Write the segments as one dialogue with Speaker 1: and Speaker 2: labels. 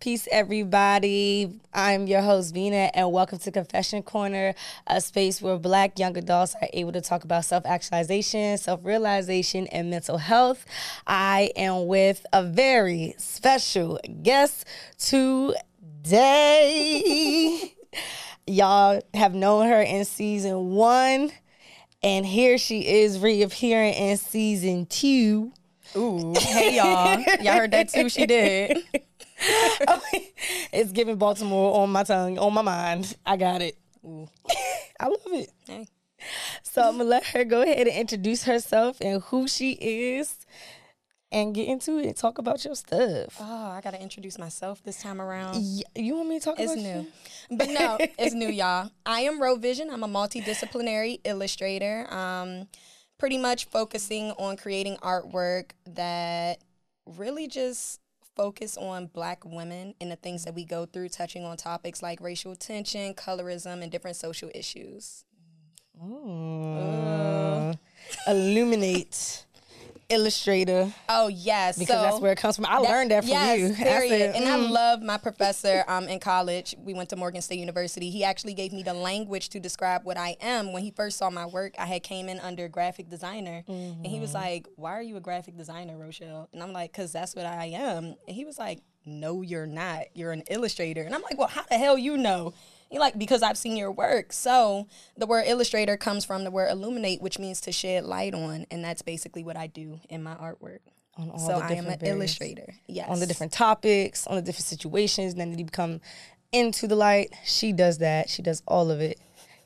Speaker 1: Peace, everybody. I'm your host, Vina, and welcome to Confession Corner, a space where Black young adults are able to talk about self actualization, self realization, and mental health. I am with a very special guest today. Y'all have known her in season one, and here she is reappearing in season two.
Speaker 2: Ooh, hey y'all. y'all heard that too? She did.
Speaker 1: it's giving Baltimore on my tongue, on my mind. I got it. I love it.
Speaker 2: Hey.
Speaker 1: So I'm gonna let her go ahead and introduce herself and who she is and get into it. Talk about your stuff.
Speaker 2: Oh, I gotta introduce myself this time around.
Speaker 1: Y- you want me to talk
Speaker 2: It's
Speaker 1: about
Speaker 2: new.
Speaker 1: you?
Speaker 2: But no, it's new, y'all. I am Roe Vision. I'm a multidisciplinary illustrator. Um, pretty much focusing on creating artwork that really just focus on black women and the things that we go through, touching on topics like racial tension, colorism, and different social issues. Mm.
Speaker 1: Ooh. Uh, illuminate illustrator
Speaker 2: Oh yes,
Speaker 1: because
Speaker 2: so
Speaker 1: that's where it comes from. I learned that from
Speaker 2: yes,
Speaker 1: you. I
Speaker 2: Period.
Speaker 1: said,
Speaker 2: and I
Speaker 1: mm.
Speaker 2: love my professor um, in college. We went to Morgan State University. He actually gave me the language to describe what I am. When he first saw my work, I had came in under graphic designer, and he
Speaker 1: Mm-hmm.
Speaker 2: was like, "Why are you a graphic designer, Rochelle?" And I'm like, "Cause that's what I am." And he was like, "No, you're not. You're an illustrator." And I'm like, "Well, how the hell you know?" He like because I've seen your work. So the word illustrator comes from the word illuminate, which means to shed light on, and that's basically what I do in my artwork.
Speaker 1: On all
Speaker 2: so
Speaker 1: the
Speaker 2: I am an
Speaker 1: different various-
Speaker 2: illustrator. Yes.
Speaker 1: on the different topics, on the different situations, and then you become into the light. She does that. She does all of it.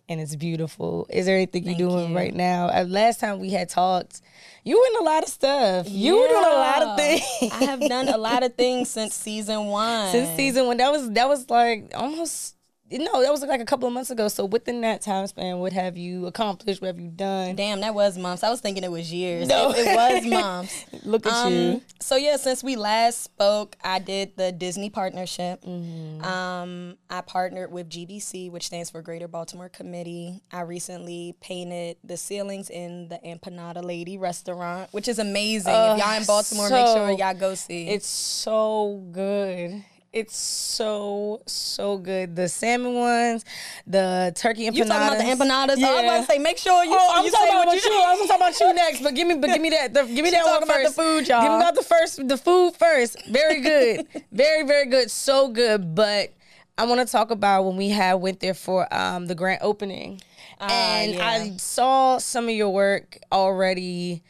Speaker 1: And it's beautiful. Is there anything you're doing
Speaker 2: you.
Speaker 1: right now? Uh, last time we had talked, you were in a lot of stuff. You were doing a lot of things.
Speaker 2: I have done a lot of things since season one.
Speaker 1: Since season one, that was that was like almost no, that was like a couple of months ago. So within that time span, what have you accomplished? What have you done?
Speaker 2: Damn, that was months. I was thinking it was years.
Speaker 1: No.
Speaker 2: It, it was months.
Speaker 1: Look at
Speaker 2: Um,
Speaker 1: you.
Speaker 2: So yeah, since we last spoke, I did the Disney partnership.
Speaker 1: Mm-hmm.
Speaker 2: Um, I partnered with GBC, which stands for Greater Baltimore Committee. I recently painted the ceilings in the Empanada Lady restaurant, which is amazing. if y'all in Baltimore, make sure y'all go see.
Speaker 1: It's so good. It's so so good. The salmon ones, the turkey empanadas.
Speaker 2: you talking about the empanadas? Yeah, I was about to say, make sure you.
Speaker 1: Oh, I'm
Speaker 2: you
Speaker 1: talking about you. I was talking about you next, but give me, but give me that. The, give me that one
Speaker 2: about the food, y'all.
Speaker 1: Give me about the first, the food first. Very good, very very good, so good. But I want to talk about when we had went there for um the grand opening, and
Speaker 2: yeah.
Speaker 1: I saw some of your work already.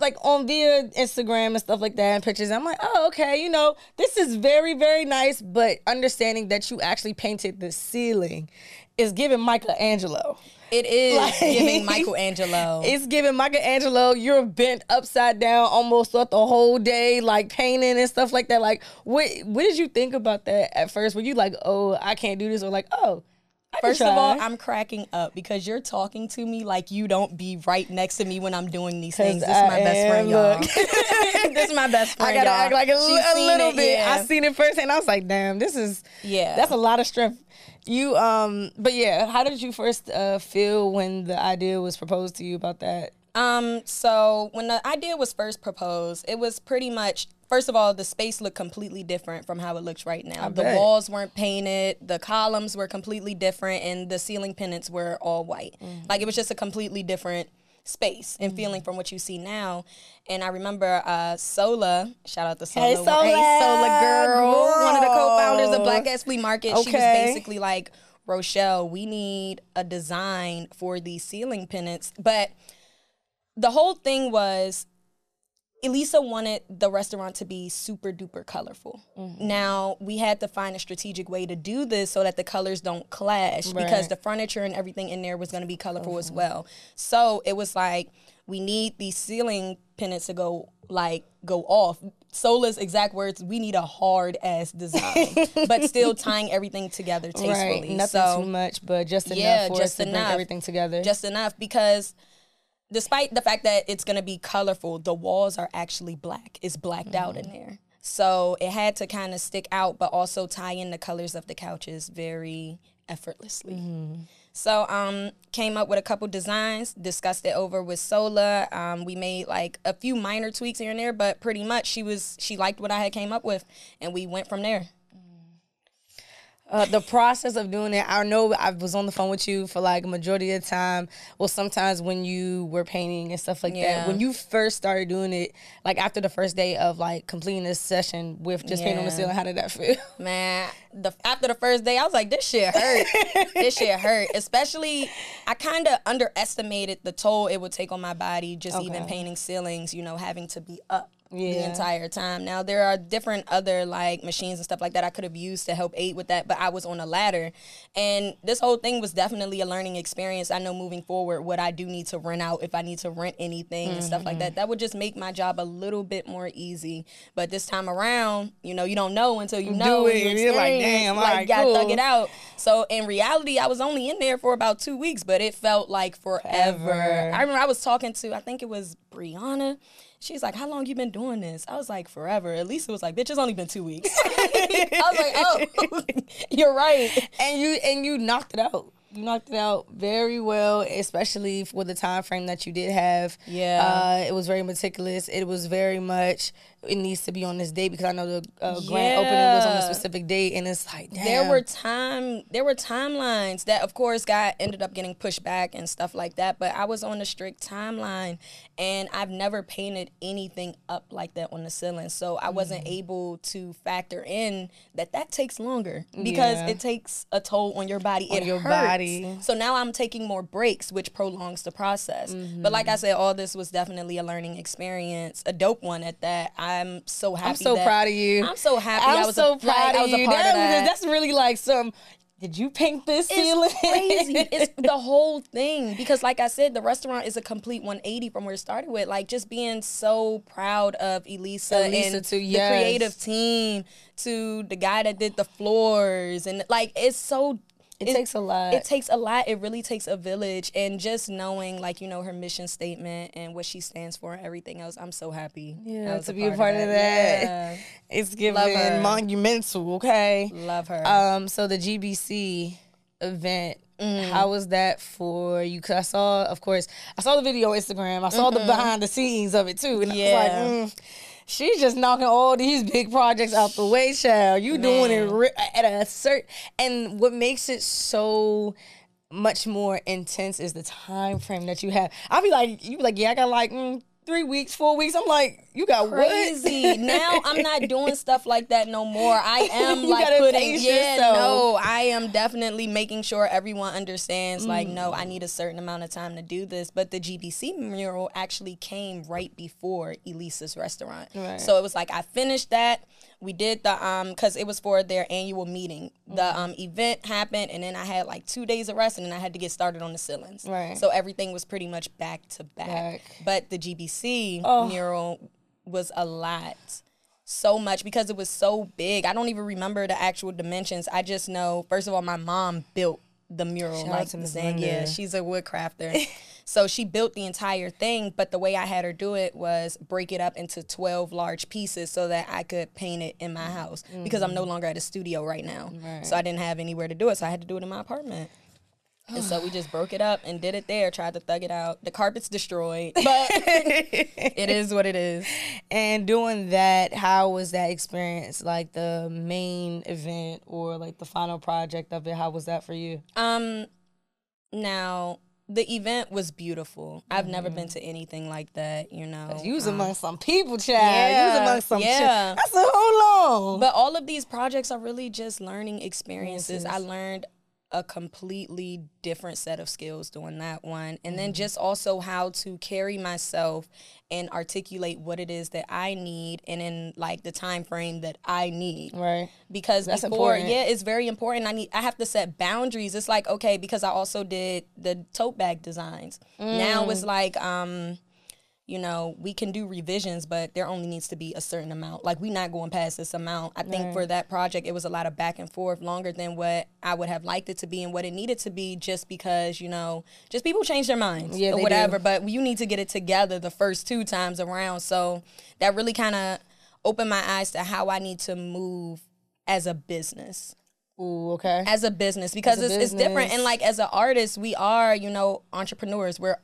Speaker 1: Like on via Instagram and stuff like that and pictures. I'm like, oh, okay, you know, this is very, very nice, but understanding that you actually painted the ceiling is giving Michelangelo.
Speaker 2: It is
Speaker 1: Like-
Speaker 2: giving Michelangelo.
Speaker 1: It's giving Michelangelo, you're bent upside down almost throughout the whole day, like painting and stuff like that. Like, what what did you think about that at first? Were you like, oh, I can't do this? Or like, oh,
Speaker 2: First of all. I'm cracking up because you're talking to me like you don't be right next to me when I'm doing these things. This is
Speaker 1: I
Speaker 2: my best friend, y'all.
Speaker 1: look.
Speaker 2: this is my best friend.
Speaker 1: I gotta
Speaker 2: y'all.
Speaker 1: act like a, a little
Speaker 2: it,
Speaker 1: bit.
Speaker 2: yeah.
Speaker 1: I seen it firsthand. I was like, damn, this is
Speaker 2: Yeah.
Speaker 1: that's a lot of strength. You um, but yeah, how did you first uh, feel when the idea was proposed to you about that?
Speaker 2: Um, so when the idea was first proposed, it was pretty much first of all, the space looked completely different from how it looks right now. the
Speaker 1: bet.
Speaker 2: walls weren't painted, the columns were completely different, and the ceiling pennants were all white.
Speaker 1: Mm-hmm.
Speaker 2: Like it was just a completely different space and feeling from what you see now. And I remember uh Sola, shout out to Sola,
Speaker 1: Hey, Sola.
Speaker 2: hey Sola girl, one of the co-founders of Black Ass Flea Market. She was basically like, Rochelle, we need a design for these ceiling pennants. But the whole thing was Elisa wanted the restaurant to be super duper colorful.
Speaker 1: Mm-hmm.
Speaker 2: Now we had to find a strategic way to do this so that the colors don't clash because
Speaker 1: Right. Mm-hmm.
Speaker 2: the furniture and everything in there was going to be colorful as well. So it was like we need these ceiling pennants to go like go off. Sola's exact words: "We need a hard ass design, but still tying everything together tastefully."
Speaker 1: Right, nothing
Speaker 2: so,
Speaker 1: too much, but just enough
Speaker 2: Yeah,
Speaker 1: for
Speaker 2: just
Speaker 1: us to bring
Speaker 2: enough.
Speaker 1: everything together.
Speaker 2: just enough because despite the fact that it's going to be colorful the walls are actually black. It's blacked out
Speaker 1: Mm-hmm.
Speaker 2: in there. So it had to kind of stick out but also tie in the colors of the couches very effortlessly.
Speaker 1: Mm-hmm.
Speaker 2: so um came up with a couple designs discussed it over with sola. Um, we made like a few minor tweaks here and there but pretty much she was she liked what i had came up with and we went from there
Speaker 1: Uh, the process of doing it, I know I was on the phone with you for like a majority of the time. Well, sometimes when you were painting and stuff like
Speaker 2: Yeah.
Speaker 1: that. When you first started doing it, like after the first day of like completing this session with just painting on the ceiling, how did that feel?
Speaker 2: Man, the after the first day, I was like, this shit hurt. this shit hurt. Especially, I kind of underestimated the toll it would take on my body, just even painting ceilings. You know, having to be up the entire time. Now there are different other like machines and stuff like that I could have used to help aid with that, but I was on a ladder, and this whole thing was definitely a learning experience. I know moving forward, what I do need to rent out if I need to rent anything and stuff like
Speaker 1: Mm-hmm.
Speaker 2: that, that would just make my job a little bit more easy. But this time around, you know, you don't know until you know.
Speaker 1: it, and you're like, damn,
Speaker 2: like,
Speaker 1: alright,
Speaker 2: you gotta thug it out. So in reality, I was only in there for about two weeks, but it felt like forever.
Speaker 1: Forever.
Speaker 2: I remember I was talking to, I think it was Brianna. She's like, "How long you been doing this?" I was like, "Forever." At least it was like, "Bitch, it's only been two weeks." I was like, "Oh, you're right."
Speaker 1: and you and you knocked it out. You knocked it out very well, especially for the time frame that you did have.
Speaker 2: Yeah.
Speaker 1: uh, it was very meticulous. It was very much. It needs to be on this date because I know the uh, grand opening was on a specific date, and it's like damn.
Speaker 2: There were time there were timelines that of course got ended up getting pushed back and stuff like that, but I was on a strict timeline and I've never painted anything up like that on the ceiling. So I wasn't
Speaker 1: Mm.
Speaker 2: able to factor in that that takes longer because
Speaker 1: Yeah.
Speaker 2: it takes a toll on your body. it
Speaker 1: your
Speaker 2: hurts.
Speaker 1: body.
Speaker 2: So now I'm taking more breaks which prolongs the process.
Speaker 1: Mm-hmm.
Speaker 2: But like I said all this was definitely a learning experience, a dope one at that. I'm so happy
Speaker 1: I'm so
Speaker 2: that-
Speaker 1: proud of you.
Speaker 2: I'm so happy
Speaker 1: I'm
Speaker 2: I was
Speaker 1: so
Speaker 2: a,
Speaker 1: proud
Speaker 2: like,
Speaker 1: of
Speaker 2: I was
Speaker 1: you.
Speaker 2: a part of that.
Speaker 1: That's really like some. Did you paint this ceiling?
Speaker 2: It's crazy. it's the whole thing because, like I said, the restaurant is a complete 180 from where it started with. Like just being so proud of Elisa,
Speaker 1: Elisa
Speaker 2: and
Speaker 1: too,
Speaker 2: the creative team, to the guy that did the floors, and like it's so.
Speaker 1: It takes a lot.
Speaker 2: It takes a lot. It really takes a village, and just knowing, like you know, her mission statement and what she stands for, and everything else. I'm so happy.
Speaker 1: Yeah, to be a part of that.
Speaker 2: Yeah.
Speaker 1: It's giving monumental. Okay.
Speaker 2: Love her.
Speaker 1: Um, so the GBC event,
Speaker 2: Mm-hmm.
Speaker 1: how was that for you? Cause I saw, of course, I saw the video on Instagram. I saw the behind the scenes of it too, and
Speaker 2: Mm-hmm. Yeah.
Speaker 1: I was like, mm, she's just knocking all these big projects out the way, child. You doing it
Speaker 2: Man.
Speaker 1: ri- at a certain, and what makes it so much more intense is the time frame that you have. I'll be like, you be like, yeah, I got like mm, three weeks, four weeks. I'm like, you got
Speaker 2: crazy.
Speaker 1: what?
Speaker 2: now I'm not doing stuff like that no more. I am like putting yeah,
Speaker 1: yourself.
Speaker 2: no, I am definitely making sure everyone understands like no,
Speaker 1: Mm.
Speaker 2: I need a certain amount of time to do this. But the GBC mural actually came right before Elisa's restaurant.
Speaker 1: Right.
Speaker 2: So it was like I finished that. We did the um cuz it was for their annual meeting. The
Speaker 1: Mm.
Speaker 2: um event happened and then I had like 2 days of rest and then I had to get started on the ceilings.
Speaker 1: Right.
Speaker 2: So everything was pretty much back to back.
Speaker 1: Back.
Speaker 2: But the GBC
Speaker 1: Oh.
Speaker 2: mural was a lot. So much because it was so big. I don't even remember the actual dimensions. I just know, first of all, my mom built the mural.
Speaker 1: Shout out to
Speaker 2: the
Speaker 1: Miss
Speaker 2: saying, yeah, she's a wood crafter. so she built the entire thing, but the way I had her do it was break it up into 12 large pieces so that I could paint it in my house because I'm no longer at a studio right now.
Speaker 1: Mm-hmm. Right.
Speaker 2: So I didn't have anywhere to do it. So I had to do it in my apartment. And so we just broke it up and did it there, tried to thug it out. The carpet's destroyed, but it is what it is.
Speaker 1: And doing that, how was that experience? Like the main event or like the final project of it, how was that for you?
Speaker 2: Um, now the event was beautiful. I've never been to anything like that. You know,
Speaker 1: You was
Speaker 2: Um,
Speaker 1: among some people, child. you was among some
Speaker 2: yeah.
Speaker 1: chi- That's a whole long.
Speaker 2: But all of these projects are really just learning experiences. I learned a completely different set of skills doing that one. And
Speaker 1: Mm-hmm.
Speaker 2: then just also how to carry myself and articulate what it is that I need and in like the time frame that I need.
Speaker 1: right.
Speaker 2: because
Speaker 1: That's
Speaker 2: before
Speaker 1: important.
Speaker 2: yeah it's very important i need i have to set boundaries it's like okay because i also did the tote bag designs now
Speaker 1: Mm.
Speaker 2: it's like um you know we can do revisions but there only needs to be a certain amount. Like we not going past this amount. I think for that project it was a lot of back and forth longer than what i would have liked it to be and what it needed to be just because you know just people change their minds
Speaker 1: Yeah,
Speaker 2: or whatever
Speaker 1: do.
Speaker 2: but you need to get it together the first two times around. So that really kind of opened my eyes to how i need to move as a business.
Speaker 1: Ooh, okay.
Speaker 2: as a business because
Speaker 1: a
Speaker 2: it's, it's different. And like as an artist we are you know entrepreneurs. We're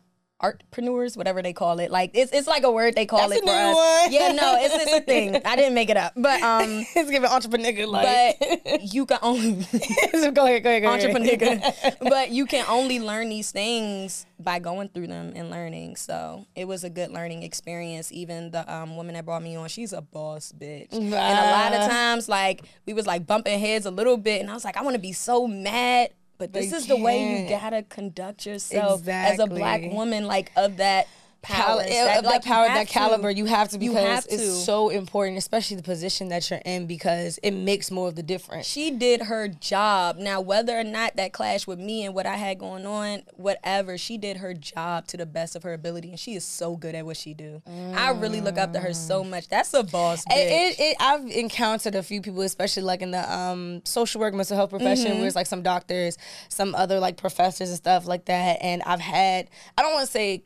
Speaker 2: artpreneurs, whatever they call it. Like it's it's like a word they call
Speaker 1: That's
Speaker 2: it for us.
Speaker 1: one.
Speaker 2: Yeah, no, it's it's a thing. I didn't make it up. But um
Speaker 1: it's giving entrepreneur like.
Speaker 2: but you can only
Speaker 1: So go ahead, go ahead, go ahead.
Speaker 2: entrepreneur. but you can only learn these things by going through them and learning. So it was a good learning experience. Even the um, woman that brought me on, she's a boss bitch. And a lot of times, like we was like bumping heads a little bit, and I was like, I want to be so mad. But this
Speaker 1: you
Speaker 2: is the way you gotta conduct yourself as a black woman, like of that power,
Speaker 1: of that,
Speaker 2: like,
Speaker 1: power, that
Speaker 2: to.
Speaker 1: caliber, you have to because
Speaker 2: have
Speaker 1: it's
Speaker 2: to.
Speaker 1: so important, especially the position that you're in, because it makes more of the difference.
Speaker 2: she did her job. Now, whether or not that clashed with me and what I had going on, whatever, she did her job to the best of her ability, and she is so good at what she do. I really look up to her so much. That's a boss bitch.
Speaker 1: It, it, it, I've encountered a few people, especially like in the um, social work, mental health profession,
Speaker 2: Mm-hmm.
Speaker 1: where it's like some doctors, some other like professors and stuff like that. And I've had, I don't want to say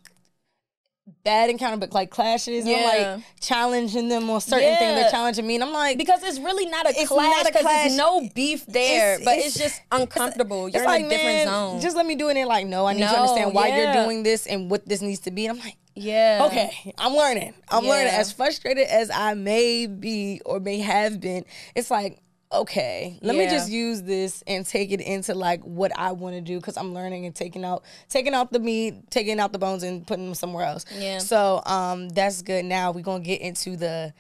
Speaker 1: bad encounter, but like clashes. And I'm like challenging them on certain things.
Speaker 2: Yeah.
Speaker 1: They're challenging me, and I'm like,
Speaker 2: because it's really not a clash because there's no beef there,
Speaker 1: It's-
Speaker 2: but
Speaker 1: it's-
Speaker 2: it's, just uncomfortable. You're
Speaker 1: it's like,
Speaker 2: in a different
Speaker 1: man,
Speaker 2: zone.
Speaker 1: just let me do it. And like, no, I need to understand why
Speaker 2: yeah.
Speaker 1: you're doing this and what this needs to be. And I'm like,
Speaker 2: yeah.
Speaker 1: okay, I'm learning. I'm learning. As frustrated as I may be or may have been, it's like, okay, let me just use this and take it into like what I want to do because I'm learning and taking out taking out the meat, taking out the bones and putting them somewhere else.
Speaker 2: Yeah.
Speaker 1: So um that's good. Now we're gonna get into the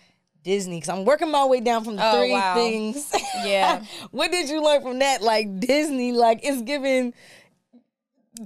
Speaker 1: Disney because I'm working my way down from the
Speaker 2: Oh,
Speaker 1: three
Speaker 2: wow.
Speaker 1: things.
Speaker 2: Yeah.
Speaker 1: what did you learn from that? Like Disney, like it's giving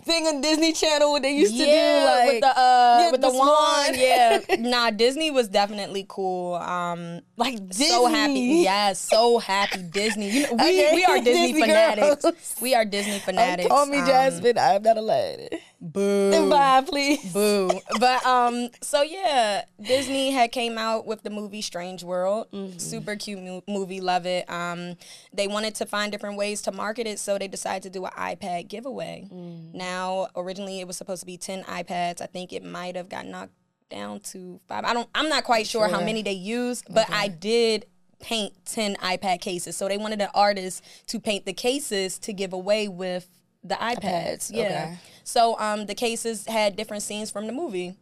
Speaker 1: thing on Disney Channel what they used to do, like
Speaker 2: with the uh
Speaker 1: Yeah,
Speaker 2: with the,
Speaker 1: the
Speaker 2: wand. Yeah. Nah, Disney was definitely cool. Um
Speaker 1: like Disney.
Speaker 2: so happy. Yes, so happy Disney. You know, we,
Speaker 1: Okay,
Speaker 2: we are Disney,
Speaker 1: Disney
Speaker 2: fanatics.
Speaker 1: girls.
Speaker 2: We are Disney fanatics.
Speaker 1: Call me
Speaker 2: Um,
Speaker 1: Jasmine. I'm not a lady.
Speaker 2: Boo.
Speaker 1: Bye, please.
Speaker 2: Boo. But um, so yeah, Disney had came out with the movie Strange World.
Speaker 1: Mm-hmm.
Speaker 2: Super cute mo- movie, love it. Um, they wanted to find different ways to market it, so they decided to do an iPad giveaway.
Speaker 1: Mm.
Speaker 2: Now, originally it was supposed to be ten iPads. I think it might have got knocked down to five. I don't. I'm not quite sure, how many they used, but I did paint 10 iPad cases. So they wanted an artist to paint the cases to give away with the iPads. Yeah.
Speaker 1: okay.
Speaker 2: So um, the cases had different scenes from the movie.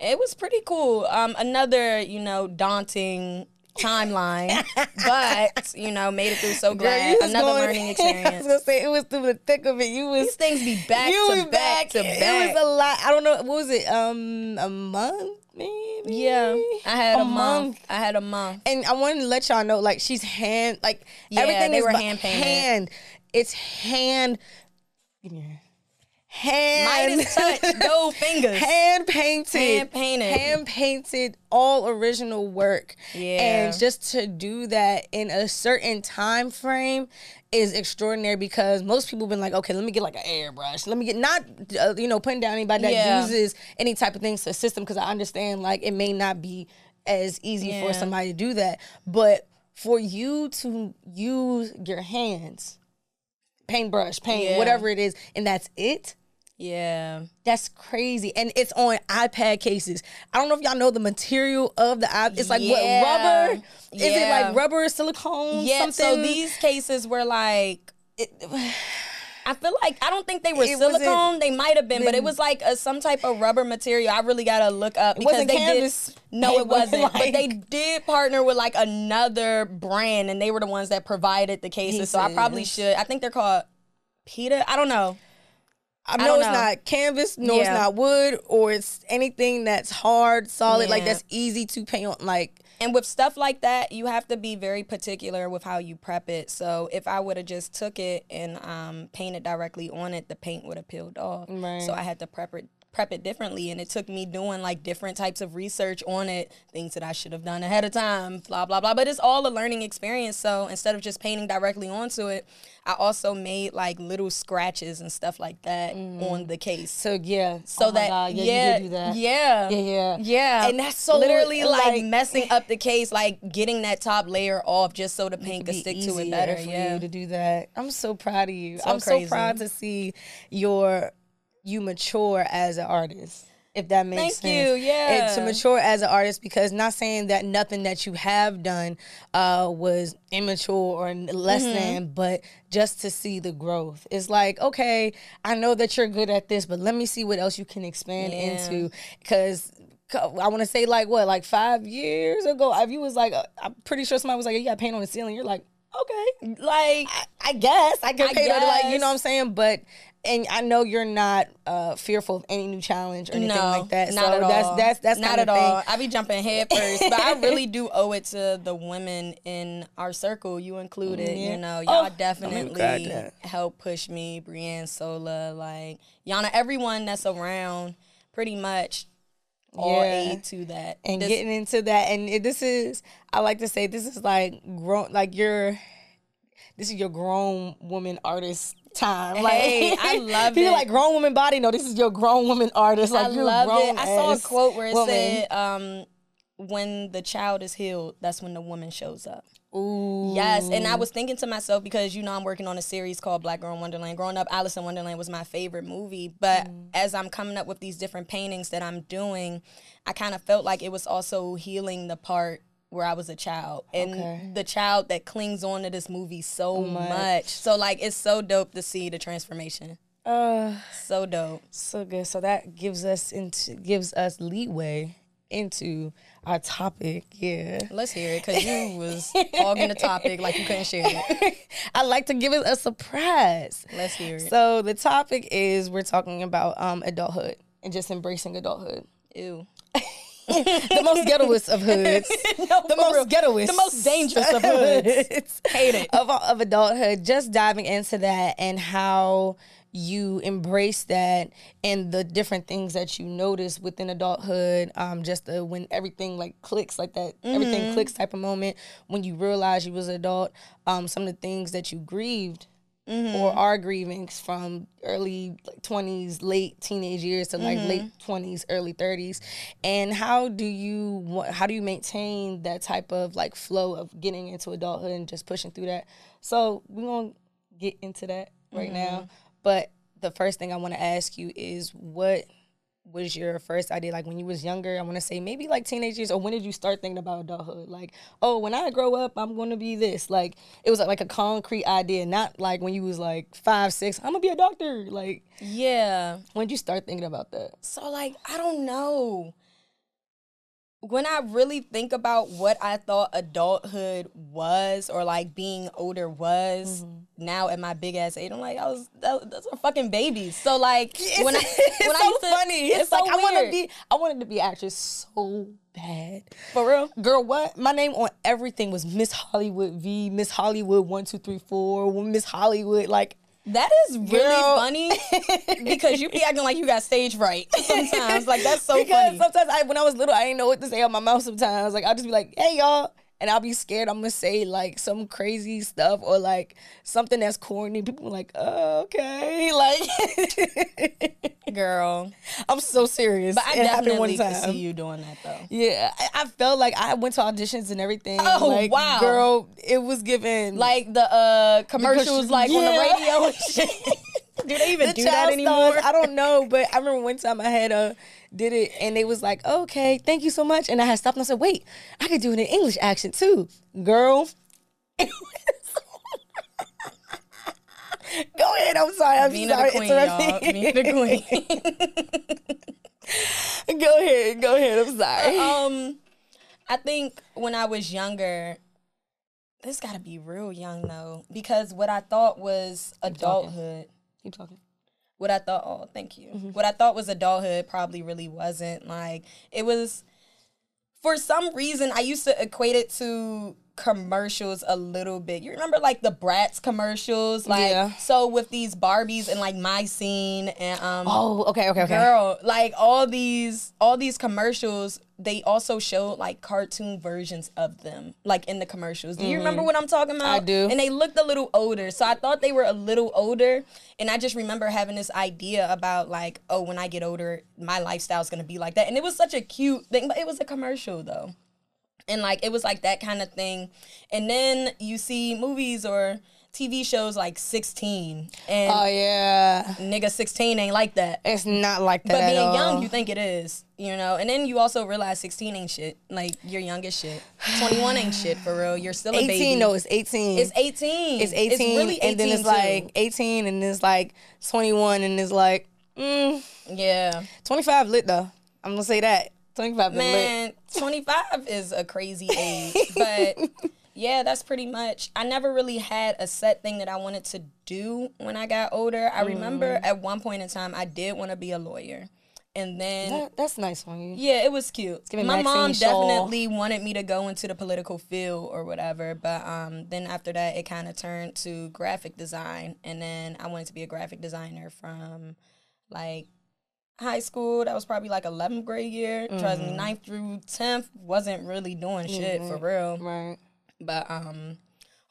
Speaker 2: It was pretty cool. Um, another, you know, daunting timeline, but you know, made it through so
Speaker 1: Girl,
Speaker 2: glad.
Speaker 1: was
Speaker 2: Another
Speaker 1: going-
Speaker 2: learning
Speaker 1: I was gonna say it was through the thick of it. You was
Speaker 2: These things be back to
Speaker 1: was
Speaker 2: back, to back.
Speaker 1: It was a lot. I don't know. What was it? Um, a month maybe.
Speaker 2: yeah, I had a,
Speaker 1: A
Speaker 2: month.
Speaker 1: month.
Speaker 2: I had a month.
Speaker 1: And I wanted to let y'all know, like she's hand, like
Speaker 2: Yeah,
Speaker 1: everything
Speaker 2: they
Speaker 1: is
Speaker 2: were hand painted.
Speaker 1: Hand. It's hand. Hand.
Speaker 2: Midas touch, no fingers.
Speaker 1: hand painted,
Speaker 2: Hand painted.
Speaker 1: hand painted, all original work.
Speaker 2: Yeah.
Speaker 1: and just to do that in a certain time frame is extraordinary because most people been like, okay, let me get like an airbrush, let me get not uh, you know putting down anybody that
Speaker 2: Yeah.
Speaker 1: uses any type of things to assist them because I understand like it may not be as easy
Speaker 2: Yeah.
Speaker 1: for somebody to do that, but for you to use your hands, paintbrush, paint,
Speaker 2: Yeah.
Speaker 1: whatever it is, and that's it.
Speaker 2: Yeah.
Speaker 1: That's crazy. And it's on iPad cases. I don't know if y'all know the material of the iPad. It's like
Speaker 2: Yeah.
Speaker 1: what rubber? Is it like rubber, silicone?
Speaker 2: Yeah, so these cases were like I feel like I don't think they were
Speaker 1: It
Speaker 2: silicone. They might have been, but it was like a, some type of rubber material. I really gotta look up because
Speaker 1: wasn't
Speaker 2: they
Speaker 1: canvas
Speaker 2: did. No, it wasn't. but they did partner with like another brand, and they were the ones that provided the cases. So I probably should. I think they're called PETA. I don't know.
Speaker 1: I know
Speaker 2: don't
Speaker 1: it's
Speaker 2: know.
Speaker 1: not canvas, no, it's not wood, or it's anything that's hard, solid, like that's easy to paint on. Like,
Speaker 2: And with stuff like that, you have to be very particular with how you prep it. So if I would have just took it and um, painted directly on it, the paint would have peeled off.
Speaker 1: Right.
Speaker 2: So I had to prep it prep it differently and it took me doing like different types of research on it things that i should have done ahead of time blah blah blah but it's all a learning experience so instead of just painting directly onto it i also made like little scratches and stuff like that mm-hmm. on the case
Speaker 1: so yeah.
Speaker 2: so
Speaker 1: Oh
Speaker 2: that
Speaker 1: God, yeah,
Speaker 2: yeah,
Speaker 1: you do that.
Speaker 2: yeah
Speaker 1: Yeah, yeah.
Speaker 2: yeah
Speaker 1: And that's so,
Speaker 2: literally like,
Speaker 1: like-
Speaker 2: messing up the case like getting that top layer off just so the paint could stick to it better
Speaker 1: for
Speaker 2: yeah
Speaker 1: you to do that. I'm so proud of you.
Speaker 2: So
Speaker 1: I'm
Speaker 2: crazy.
Speaker 1: so proud to see your you mature as an artist. if that makes
Speaker 2: Thank
Speaker 1: sense.
Speaker 2: you, yeah.
Speaker 1: And to mature as an artist, because not saying that nothing that you have done uh, was immature or less
Speaker 2: Mm-hmm.
Speaker 1: than, but just to see the growth. It's like, okay, I know that you're good at this, but let me see what else you can expand
Speaker 2: Yeah.
Speaker 1: into. Because I want to say, like, what, like five years ago, if you was like, uh, I'm pretty sure somebody was like, you got paint on the ceiling. You're like, okay,
Speaker 2: Like,
Speaker 1: I, I guess I can
Speaker 2: I
Speaker 1: pay to like you know what I'm saying, but and I know you're not uh, fearful of any new challenge or anything
Speaker 2: no,
Speaker 1: like that.
Speaker 2: not
Speaker 1: so
Speaker 2: at
Speaker 1: that's
Speaker 2: all.
Speaker 1: that's that's
Speaker 2: not at all. I be jumping head first, but I really do owe it to the women in our circle, you included.
Speaker 1: Yeah.
Speaker 2: You know,
Speaker 1: Oh,
Speaker 2: y'all
Speaker 1: crack
Speaker 2: definitely help push me, Brienne Sola, like Yana, everyone that's around, pretty much. All
Speaker 1: Yeah.
Speaker 2: aid to that.
Speaker 1: And
Speaker 2: This-
Speaker 1: getting into that, and it, this is I like to say this is like grown like you're this is your grown woman artist time. Like
Speaker 2: Hey, I love
Speaker 1: People
Speaker 2: it.
Speaker 1: like grown woman body. No, this is your grown woman artist. Like
Speaker 2: I
Speaker 1: you're
Speaker 2: love
Speaker 1: grown
Speaker 2: it. I saw a quote where it
Speaker 1: woman.
Speaker 2: said, um, "When the child is healed, that's when the woman shows up."
Speaker 1: Ooh.
Speaker 2: Yes, and I was thinking to myself because you know I'm working on a series called Black Girl in Wonderland. Growing up, Alice in Wonderland was my favorite movie, but as I'm coming up with these different paintings that I'm doing, I kind of felt like it was also healing the part where I was a child and
Speaker 1: Okay.
Speaker 2: the child that clings on to this movie so
Speaker 1: much.
Speaker 2: much. So like it's so dope to see the transformation.
Speaker 1: Uh,
Speaker 2: So dope.
Speaker 1: So good. So that gives us into gives us leeway into our topic. Yeah.
Speaker 2: Let's hear it because you was hogging the topic like you couldn't share it.
Speaker 1: I like to give it a surprise.
Speaker 2: Let's hear it.
Speaker 1: So the topic is we're talking about um adulthood and just embracing adulthood.
Speaker 2: Ew.
Speaker 1: The most ghettoest of hoods. the most ghettoest.
Speaker 2: The most dangerous of hoods. Hate it.
Speaker 1: Of, of adulthood. Just diving into that and how you embrace that and the different things that you notice within adulthood. Um, just the, when everything like clicks like that, everything clicks type of moment when you realize you was an adult. Um, some of the things that you grieved or mm-hmm. are grieving from early like, 20s late teenage years to like late mm-hmm. 20s early 30s and how do you how do you maintain that type of like flow of getting into adulthood and just pushing through that? So we're gonna get into that right now. Mm-hmm. But the first thing i want to ask you is what was your first idea like when you was younger? I want to say maybe like teenage years or when did you start thinking about adulthood? Like oh when i grow up i'm going to be this. Like it was like a concrete idea not like when you was like five six i'm gonna be a doctor. Like
Speaker 2: Yeah.
Speaker 1: when did you start thinking about that?
Speaker 2: So like I don't know. When I really think about what I thought adulthood was or like being older was, mm-hmm. now at my big ass age, I'm like, I was that, those are fucking babies. So like when I
Speaker 1: it's
Speaker 2: when
Speaker 1: so
Speaker 2: I used to,
Speaker 1: funny it's,
Speaker 2: so
Speaker 1: like i want to be i wanted to be actress so bad
Speaker 2: for real.
Speaker 1: Girl, what? My name on everything was Miss Hollywood V, Miss Hollywood one two three four, Miss Hollywood. Like
Speaker 2: That is really
Speaker 1: Girl.
Speaker 2: funny because you be acting like you got stage fright sometimes. Like that's so
Speaker 1: because
Speaker 2: funny.
Speaker 1: sometimes I, when I was little, I didn't know what to say out my mouth. Sometimes, like I'll just be like, "Hey, y'all," and I'll be scared. I'm gonna say like some crazy stuff or like something that's corny. People like, "Oh, okay," like
Speaker 2: Girl.
Speaker 1: I'm so serious.
Speaker 2: But I
Speaker 1: it one
Speaker 2: definitely could see you doing that though.
Speaker 1: Yeah, I, I felt like I went to auditions and everything.
Speaker 2: Oh,
Speaker 1: like,
Speaker 2: wow.
Speaker 1: girl, it was given
Speaker 2: Like the uh commercials like on the radio and shit. Do they even
Speaker 1: the
Speaker 2: do that anymore?
Speaker 1: stars, I don't know, but I remember one time I had uh did it and they was like, okay, thank you so much. And I had stopped and I said, wait, I could do it in English accent too. Girl. Go ahead. I'm sorry. I'm
Speaker 2: Vina
Speaker 1: sorry.
Speaker 2: the queen,
Speaker 1: interrupting.
Speaker 2: Vina the queen.
Speaker 1: go ahead. Go ahead. I'm sorry.
Speaker 2: um, I think when I was younger, this got to be real young though, because what I thought was
Speaker 1: talking.
Speaker 2: adulthood.
Speaker 1: Keep talking.
Speaker 2: What I thought, oh, thank you. Mm-hmm. What I thought was adulthood probably really wasn't. Like it was. For some reason, I used to equate it to commercials a little bit. You remember like the Bratz commercials, like
Speaker 1: Yeah.
Speaker 2: so with these Barbies and like my scene and um
Speaker 1: Oh, okay, okay, okay.
Speaker 2: girl like all these all these commercials they also showed like cartoon versions of them like in the commercials do you remember what i'm talking about
Speaker 1: Mm-hmm. I do.
Speaker 2: and they looked a little older so i thought they were a little older and i just remember having this idea about like oh when i get older my lifestyle's gonna be like that and it was such a cute thing but it was a commercial though and like it was like that kind of thing and then you see movies or tv shows like 16 and
Speaker 1: Oh yeah,
Speaker 2: nigga 16 ain't like that
Speaker 1: it's not like that.
Speaker 2: but being
Speaker 1: all.
Speaker 2: young you think it is you know and then you also realize 16 ain't shit like you're young as shit 21 ain't shit for real you're still a
Speaker 1: 18
Speaker 2: baby
Speaker 1: no, it's 18.
Speaker 2: it's 18
Speaker 1: It's 18, it's
Speaker 2: really 18
Speaker 1: and then it's
Speaker 2: too.
Speaker 1: like 18, and it's like 21, and it's like mm,
Speaker 2: yeah
Speaker 1: 25 lit though. I'm gonna say that 25 is lit.
Speaker 2: Man, 25 is a crazy age. But yeah, that's pretty much. I never really had a set thing that I wanted to do when I got older. I remember
Speaker 1: Mm.
Speaker 2: at one point in time, I did want to be a lawyer. And then.
Speaker 1: That- that's nice on you.
Speaker 2: yeah, it was cute. My mom definitely wanted me to go into the political field or whatever, but um, then after that, it kind of turned to graphic design, and then I wanted to be a graphic designer from like high school. That was probably like 11th grade year. Trust
Speaker 1: Mm-hmm.
Speaker 2: me, 9th through 10th wasn't really doing shit for real.
Speaker 1: Right.
Speaker 2: But um,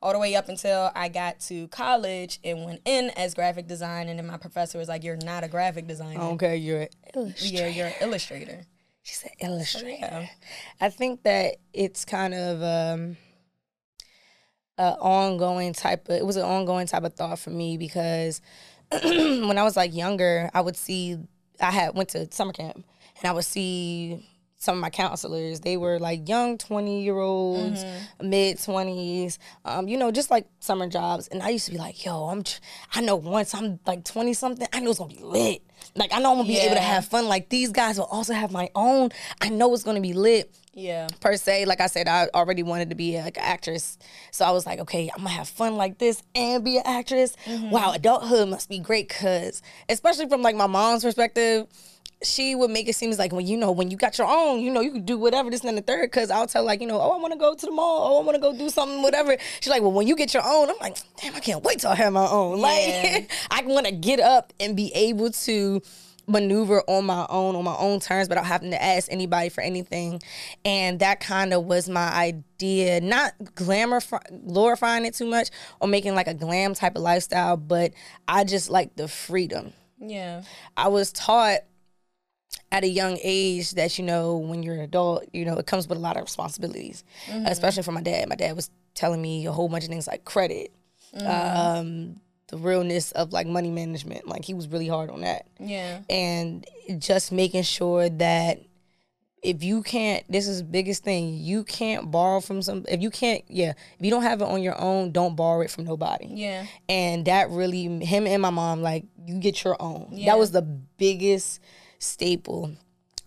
Speaker 2: all the way up until I got to college and went in as graphic design, and then my professor was like, "You're not a graphic designer.
Speaker 1: Okay, you're an illustrator.
Speaker 2: Yeah, you're an illustrator."
Speaker 1: She's an illustrator.
Speaker 2: Yeah.
Speaker 1: I think that it's kind of um a ongoing type of it was an ongoing type of thought for me because when I was like younger, I would see I had went to summer camp and I would see some of my counselors. They were like young twenty year olds, mid twenties, um, you know, just like summer jobs. And I used to be like, "Yo, I'm, tr- I know once I'm like twenty something, I know it's gonna be lit. Like I know I'm gonna be able to have fun. Like these guys will also have my own. I know it's gonna be lit."
Speaker 2: Yeah.
Speaker 1: per se. Like I said, I already wanted to be like an actress, so I was like, okay, I'm gonna have fun like this and be an actress. Mm-hmm. Wow, adulthood must be great, cause especially from like my mom's perspective. She would make it seem as like when you know when you got your own, you know you can do whatever this and the third. Cause I'll tell like you know, oh I want to go to the mall, oh I want to go do something, whatever. She's like, well when you get your own, I'm like, damn, I can't wait till I have my own.
Speaker 2: Yeah.
Speaker 1: Like I want to get up and be able to maneuver on my own on my own terms without having to ask anybody for anything. And that kind of was my idea not glamour glorifying it too much or making like a glam type of lifestyle but i just like the freedom.
Speaker 2: Yeah.
Speaker 1: i was taught at a young age that you know when you're an adult you know it comes with a lot of responsibilities especially for my dad. My dad was telling me a whole bunch of things like credit um the realness of like money management. Like he was really hard on that.
Speaker 2: Yeah.
Speaker 1: and just making sure that if you can't this is the biggest thing you can't borrow from some if you can't yeah if you don't have it on your own don't borrow it from nobody.
Speaker 2: Yeah.
Speaker 1: and that really him and my mom like you get your own.
Speaker 2: Yeah.
Speaker 1: that was the biggest staple.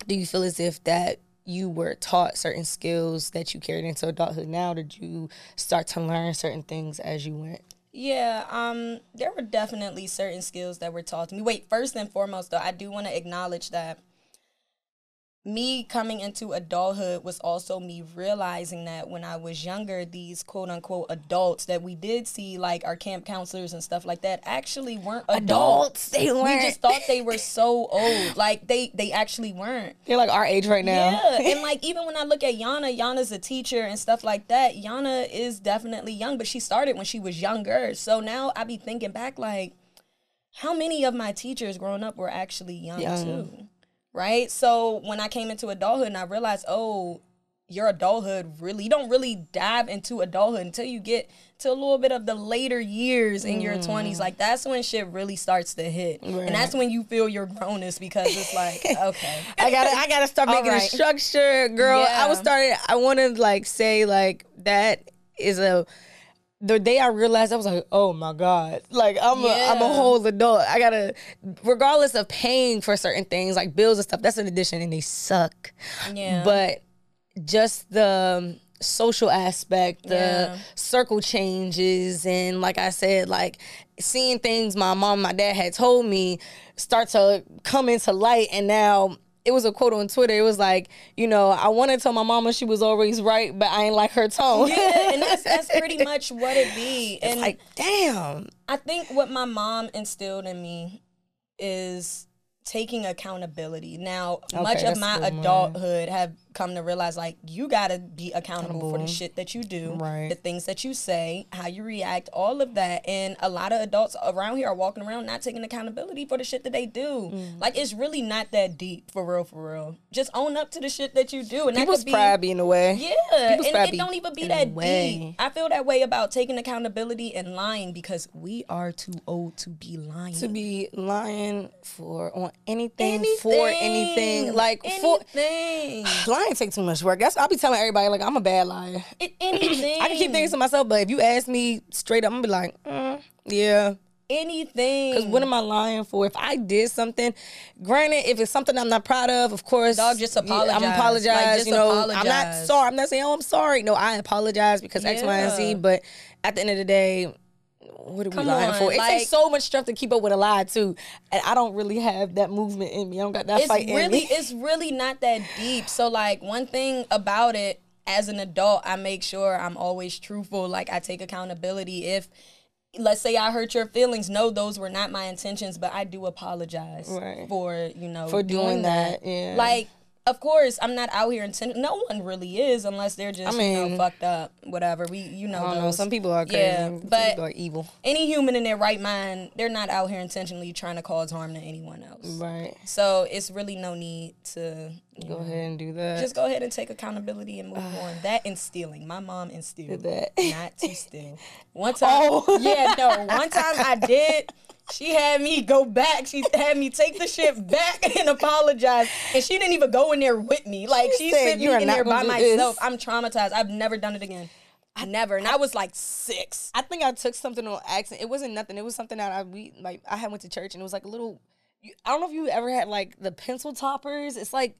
Speaker 1: Do you feel as if that you were taught certain skills that you carried into adulthood now? Did you start to learn certain things as you went
Speaker 2: Yeah, um, there were definitely certain skills that were taught to me. Wait, first and foremost, though, I do want to acknowledge that me coming into adulthood was also me realizing that when I was younger, these quote unquote adults that we did see, like our camp counselors and stuff like that, actually weren't adults.
Speaker 1: adults they
Speaker 2: We
Speaker 1: weren't We
Speaker 2: just thought they were so old. Like they they actually weren't.
Speaker 1: they're like our age right now
Speaker 2: Yeah, and like even when I look at Yana, Yana's a teacher and stuff like that. Yana is definitely young, but she started when she was younger. So now I be thinking back, like, how many of my teachers growing up were actually young,
Speaker 1: Young.
Speaker 2: too, right? So when I came into adulthood and I realized, oh, your adulthood really you don't really dive into adulthood until you get to a little bit of the later years in your 20s mm. like that's when shit really starts to hit and that's when you feel your grownness because it's like okay
Speaker 1: I gotta I gotta start making
Speaker 2: right.
Speaker 1: a structure, girl. I was
Speaker 2: Yeah.
Speaker 1: started I wanna like say like that is a the day I realized I was like, oh my God. Like I'm a I'm a whole adult. I gotta regardless of paying for certain things like bills and stuff, that's an addition and they suck.
Speaker 2: Yeah.
Speaker 1: But just the um, social aspect, the
Speaker 2: Yeah.
Speaker 1: circle changes, and like I said, like seeing things my mom, and my dad had told me start to come into light, and now. It was a quote on Twitter. It was like, you know, I wanted to tell my mama she was always right, but I ain't like her tone.
Speaker 2: yeah, and that's that's pretty much what it be. And
Speaker 1: like, damn.
Speaker 2: I think what my mom instilled in me is taking accountability. Now, much of my adulthood have come to realize like you gotta be accountable, for the shit that you do,
Speaker 1: Right.
Speaker 2: the things that you say, how you react, all of that. And a lot of adults around here are walking around not taking accountability for the shit that they do.
Speaker 1: Mm.
Speaker 2: Like it's really not that deep for real, for real. Just own up to the shit that you do, and that
Speaker 1: People's
Speaker 2: could be
Speaker 1: pride be in the way.
Speaker 2: yeah,
Speaker 1: People's
Speaker 2: and
Speaker 1: pride
Speaker 2: it don't even be that
Speaker 1: way.
Speaker 2: deep. I feel that way about taking accountability and lying because we are too old to be lying.
Speaker 1: To be lying for on anything, for anything, like for
Speaker 2: anything,
Speaker 1: lying take too much work. That's I'll be telling everybody like I'm a bad liar.
Speaker 2: It- anything.
Speaker 1: I can keep things to myself, but if you ask me straight up, I'm gonna be like, mm, yeah.
Speaker 2: anything.
Speaker 1: Because what am I lying for? If I did something, granted, if it's something I'm not proud of, of course,
Speaker 2: Dog, just
Speaker 1: yeah, I'm
Speaker 2: apologize.
Speaker 1: apologize.
Speaker 2: Like,
Speaker 1: you know, I'm not sorry. I'm not saying, oh, I'm sorry. No, I apologize because X, Y, and Z. But at the end of the day, what are we
Speaker 2: Come
Speaker 1: lying
Speaker 2: on,
Speaker 1: for? It
Speaker 2: like-
Speaker 1: takes so much strength to keep up with a lie too, and I don't really have that movement in me. I don't got that
Speaker 2: it's
Speaker 1: fight in
Speaker 2: really
Speaker 1: me.
Speaker 2: it's really not that deep. So like one thing about it as an adult, I make sure I'm always truthful. Like I take accountability if let's say I hurt your feelings. No, those were not my intentions, but I do apologize
Speaker 1: Right.
Speaker 2: for, you know,
Speaker 1: For doing that, yeah.
Speaker 2: Like of course, I'm not out here intention. No one really is, unless they're just you know fucked up, whatever. We, you know,
Speaker 1: I don't know. Some people are crazy.
Speaker 2: Yeah,
Speaker 1: some
Speaker 2: but
Speaker 1: people are evil.
Speaker 2: any human in their right mind, they're not out here intentionally trying to cause harm to anyone else.
Speaker 1: Right.
Speaker 2: So it's really no need to
Speaker 1: Go
Speaker 2: know,
Speaker 1: ahead and do that.
Speaker 2: just go ahead and take accountability and move on. That and stealing. My mom instilled
Speaker 1: that.
Speaker 2: not to steal. One time,
Speaker 1: Oh.
Speaker 2: yeah, no. One time I did. She had me go back. She had me take the shit back and apologize. And she didn't even go in there with me. Like
Speaker 1: She
Speaker 2: she,
Speaker 1: said, "You
Speaker 2: me in
Speaker 1: not
Speaker 2: there by
Speaker 1: gonna this."
Speaker 2: myself. I'm traumatized. I've never done it again. I never. And I was like six.
Speaker 1: I think I took something on accident. It wasn't nothing. It was something that I we like. I had went to church and it was like a little. I don't know if you ever had like the pencil toppers. It's like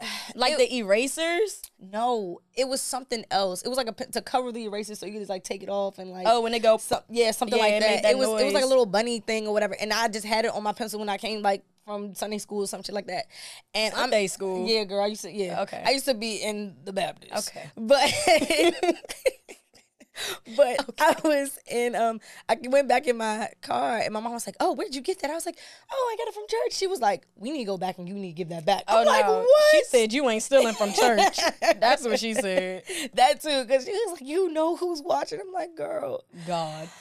Speaker 2: Like the erasers.
Speaker 1: no, it was something else. It was like a to cover the erasers, so you could just like take it off and like
Speaker 2: Oh, when they go.
Speaker 1: some, yeah something
Speaker 2: Yeah,
Speaker 1: like that.
Speaker 2: that
Speaker 1: It was it was like a little bunny thing or whatever. And I just had it on my pencil when I came like from Sunday school or some shit like that. And
Speaker 2: Sunday
Speaker 1: I'm,
Speaker 2: school?
Speaker 1: Yeah, girl. I used to yeah.
Speaker 2: Okay.
Speaker 1: I used to be in the Baptist.
Speaker 2: Okay.
Speaker 1: but. But I was in um I went back in my car and my mom was like, Oh, where did you get that? I was like, Oh, I got it from church. She was like, We need to go back and you need to give that back.
Speaker 2: Oh
Speaker 1: I'm like,
Speaker 2: no!
Speaker 1: what?
Speaker 2: She said you ain't stealing from church. That's what she said.
Speaker 1: that too, because she was like, You know who's watching. I'm like, girl.
Speaker 2: God.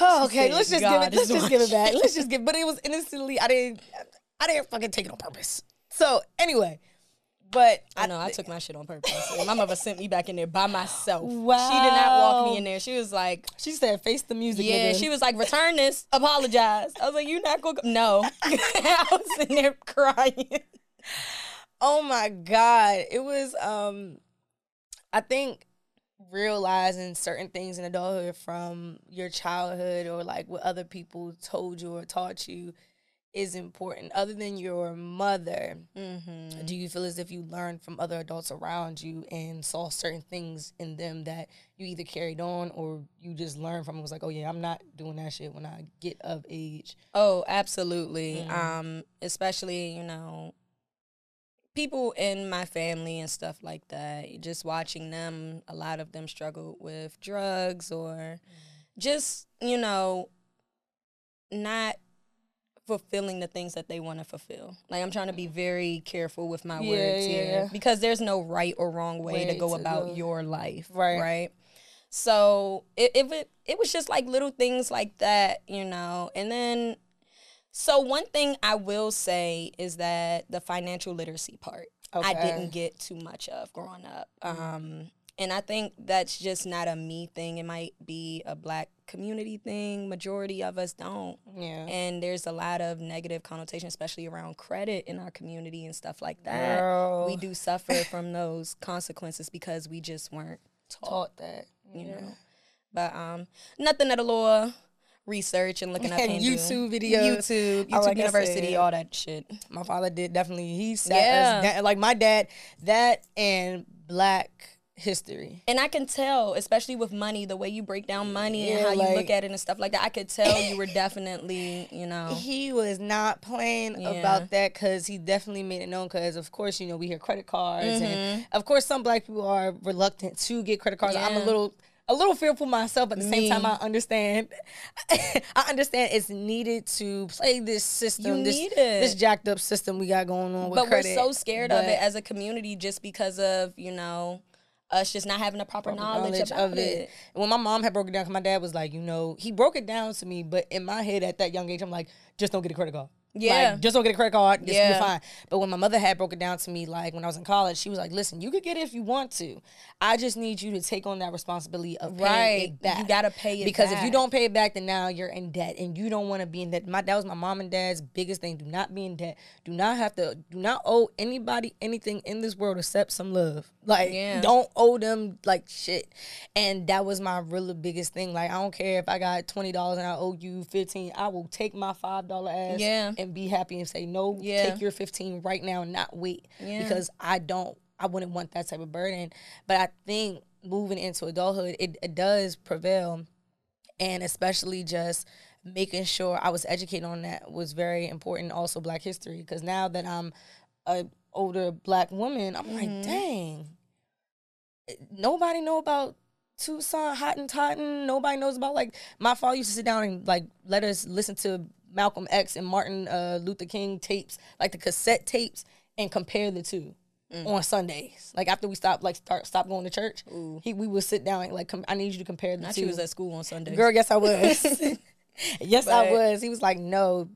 Speaker 1: Oh, okay,
Speaker 2: said
Speaker 1: let's just
Speaker 2: God
Speaker 1: give it. Let's just give it back. Let's just give. But it was innocently. I didn't. I didn't fucking take it on purpose. So anyway, but
Speaker 2: I know I took my shit on purpose. My mother sent me back in there by myself. Wow. She did not walk me in there. She was like,
Speaker 1: she said, "Face the music."
Speaker 2: "Yeah."
Speaker 1: nigga.
Speaker 2: She was like, "Return this. Apologize." I was like, "You're not gonna?" Go-? No. I was in there crying.
Speaker 1: Oh my god, it was. Um, I think realizing certain things in adulthood from your childhood or like what other people told you or taught you is important. Other than your mother,
Speaker 2: Mm-hmm.
Speaker 1: do you feel as if you learned from other adults around you and saw certain things in them that you either carried on or you just learned from? It was like, oh yeah, I'm not doing that shit when I get of age.
Speaker 2: Oh, absolutely.
Speaker 1: Mm.
Speaker 2: Um, especially you know, people in my family and stuff like that. Just watching them, a lot of them struggle with drugs or just you know, not fulfilling the things that they want to fulfill. Like I'm trying to be very careful with my
Speaker 1: Yeah,
Speaker 2: words
Speaker 1: yeah.
Speaker 2: here because there's no right or wrong way, to go
Speaker 1: to
Speaker 2: about
Speaker 1: go.
Speaker 2: your life,
Speaker 1: Right.
Speaker 2: Right. So it, it it was just like little things like that, you know. And then, so one thing I will say is that the financial literacy part I
Speaker 1: Okay. Mm-hmm.
Speaker 2: didn't get too much of growing up. Um, and I think that's just not a me thing. It might be a black community thing. Majority of us don't.
Speaker 1: Yeah.
Speaker 2: And there's a lot of negative connotation, especially around credit in our community and stuff like that.
Speaker 1: Girl.
Speaker 2: We do suffer from those consequences because we just weren't taught
Speaker 1: taught that.
Speaker 2: you
Speaker 1: yeah.
Speaker 2: know. But um, nothing at a law research and looking up
Speaker 1: And YouTube videos.
Speaker 2: YouTube,
Speaker 1: Oh,
Speaker 2: YouTube
Speaker 1: like
Speaker 2: University,
Speaker 1: said.
Speaker 2: all that shit.
Speaker 1: My father did definitely. He sat
Speaker 2: Yeah.
Speaker 1: us down, like my dad. That and Black history.
Speaker 2: And I can tell, especially with money, the way you break down money and
Speaker 1: Yeah,
Speaker 2: how you look at it and stuff like that. I could tell you were definitely, you know,
Speaker 1: He was not playing.
Speaker 2: Yeah.
Speaker 1: about that because he definitely made it known. Because of course, you know we hear credit cards,
Speaker 2: Mm-hmm.
Speaker 1: and of course, some black people are reluctant to get credit cards. I'm a little. a little fearful myself. But at the same time, I understand. I understand it's needed to play this system. This, this jacked up system we got going on. With
Speaker 2: but
Speaker 1: credit.
Speaker 2: we're so scared of it as a community just because of you know us just not having a proper, knowledge, about it.
Speaker 1: When my mom had broke it down, 'cause my dad was like, you know, he broke it down to me, but in my head at that young age, I'm like, just don't get a credit card.
Speaker 2: Yeah.
Speaker 1: Like, just don't get a credit card. Just,
Speaker 2: Yeah.
Speaker 1: You're fine. But when my mother had broke it down to me, like when I was in college, she was like, listen, you could get it if you want to. I just need you to take on that responsibility of paying
Speaker 2: Right.
Speaker 1: it back.
Speaker 2: You gotta pay it
Speaker 1: because if you don't pay it back, then now you're in debt, and you don't want to be in debt. My that was my mom and dad's biggest thing. Do not be in debt. Do not have to. Do not owe anybody anything in this world except some love. Like
Speaker 2: Yeah.
Speaker 1: don't owe them like shit. And that was my really biggest thing. Like I don't care if I got twenty dollars and I owe you fifteen. I will take my five dollar ass
Speaker 2: Yeah.
Speaker 1: and be happy and say no.
Speaker 2: Yeah.
Speaker 1: Take your fifteen right now and not wait
Speaker 2: Yeah.
Speaker 1: because I don't. I wouldn't want that type of burden. But I think moving into adulthood, it, it does prevail and especially just making sure I was educated on that was very important. Also, Black history, because now that I'm a older Black woman, I'm like, mm-hmm. dang, nobody know about Tucson, Hottentotten. Nobody knows about like my father used to sit down and like let us listen to Malcolm X and Martin uh, Luther King tapes, like the cassette tapes, and compare the two. On Sundays, like after we stopped, like start stop going to church, he we would sit down and like I need you to compare the
Speaker 2: Not
Speaker 1: two.
Speaker 2: she was at school on Sunday.
Speaker 1: Girl, yes, I was. yes, I was. He was like, no,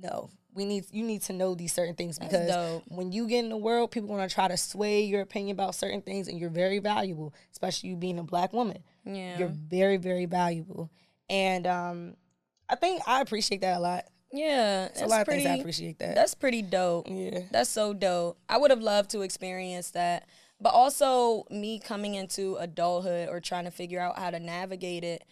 Speaker 1: no. We need you need to know these certain things because when you get in the world, people want to try to sway your opinion about certain things, and you're very valuable, especially you being a black woman.
Speaker 2: Yeah.
Speaker 1: You're very, very valuable, and um, I think I appreciate that a lot.
Speaker 2: yeah.
Speaker 1: A lot of things I appreciate that.
Speaker 2: That's pretty dope.
Speaker 1: Yeah.
Speaker 2: That's so dope. I would have loved to experience that. But also me coming into adulthood or trying to figure out how to navigate it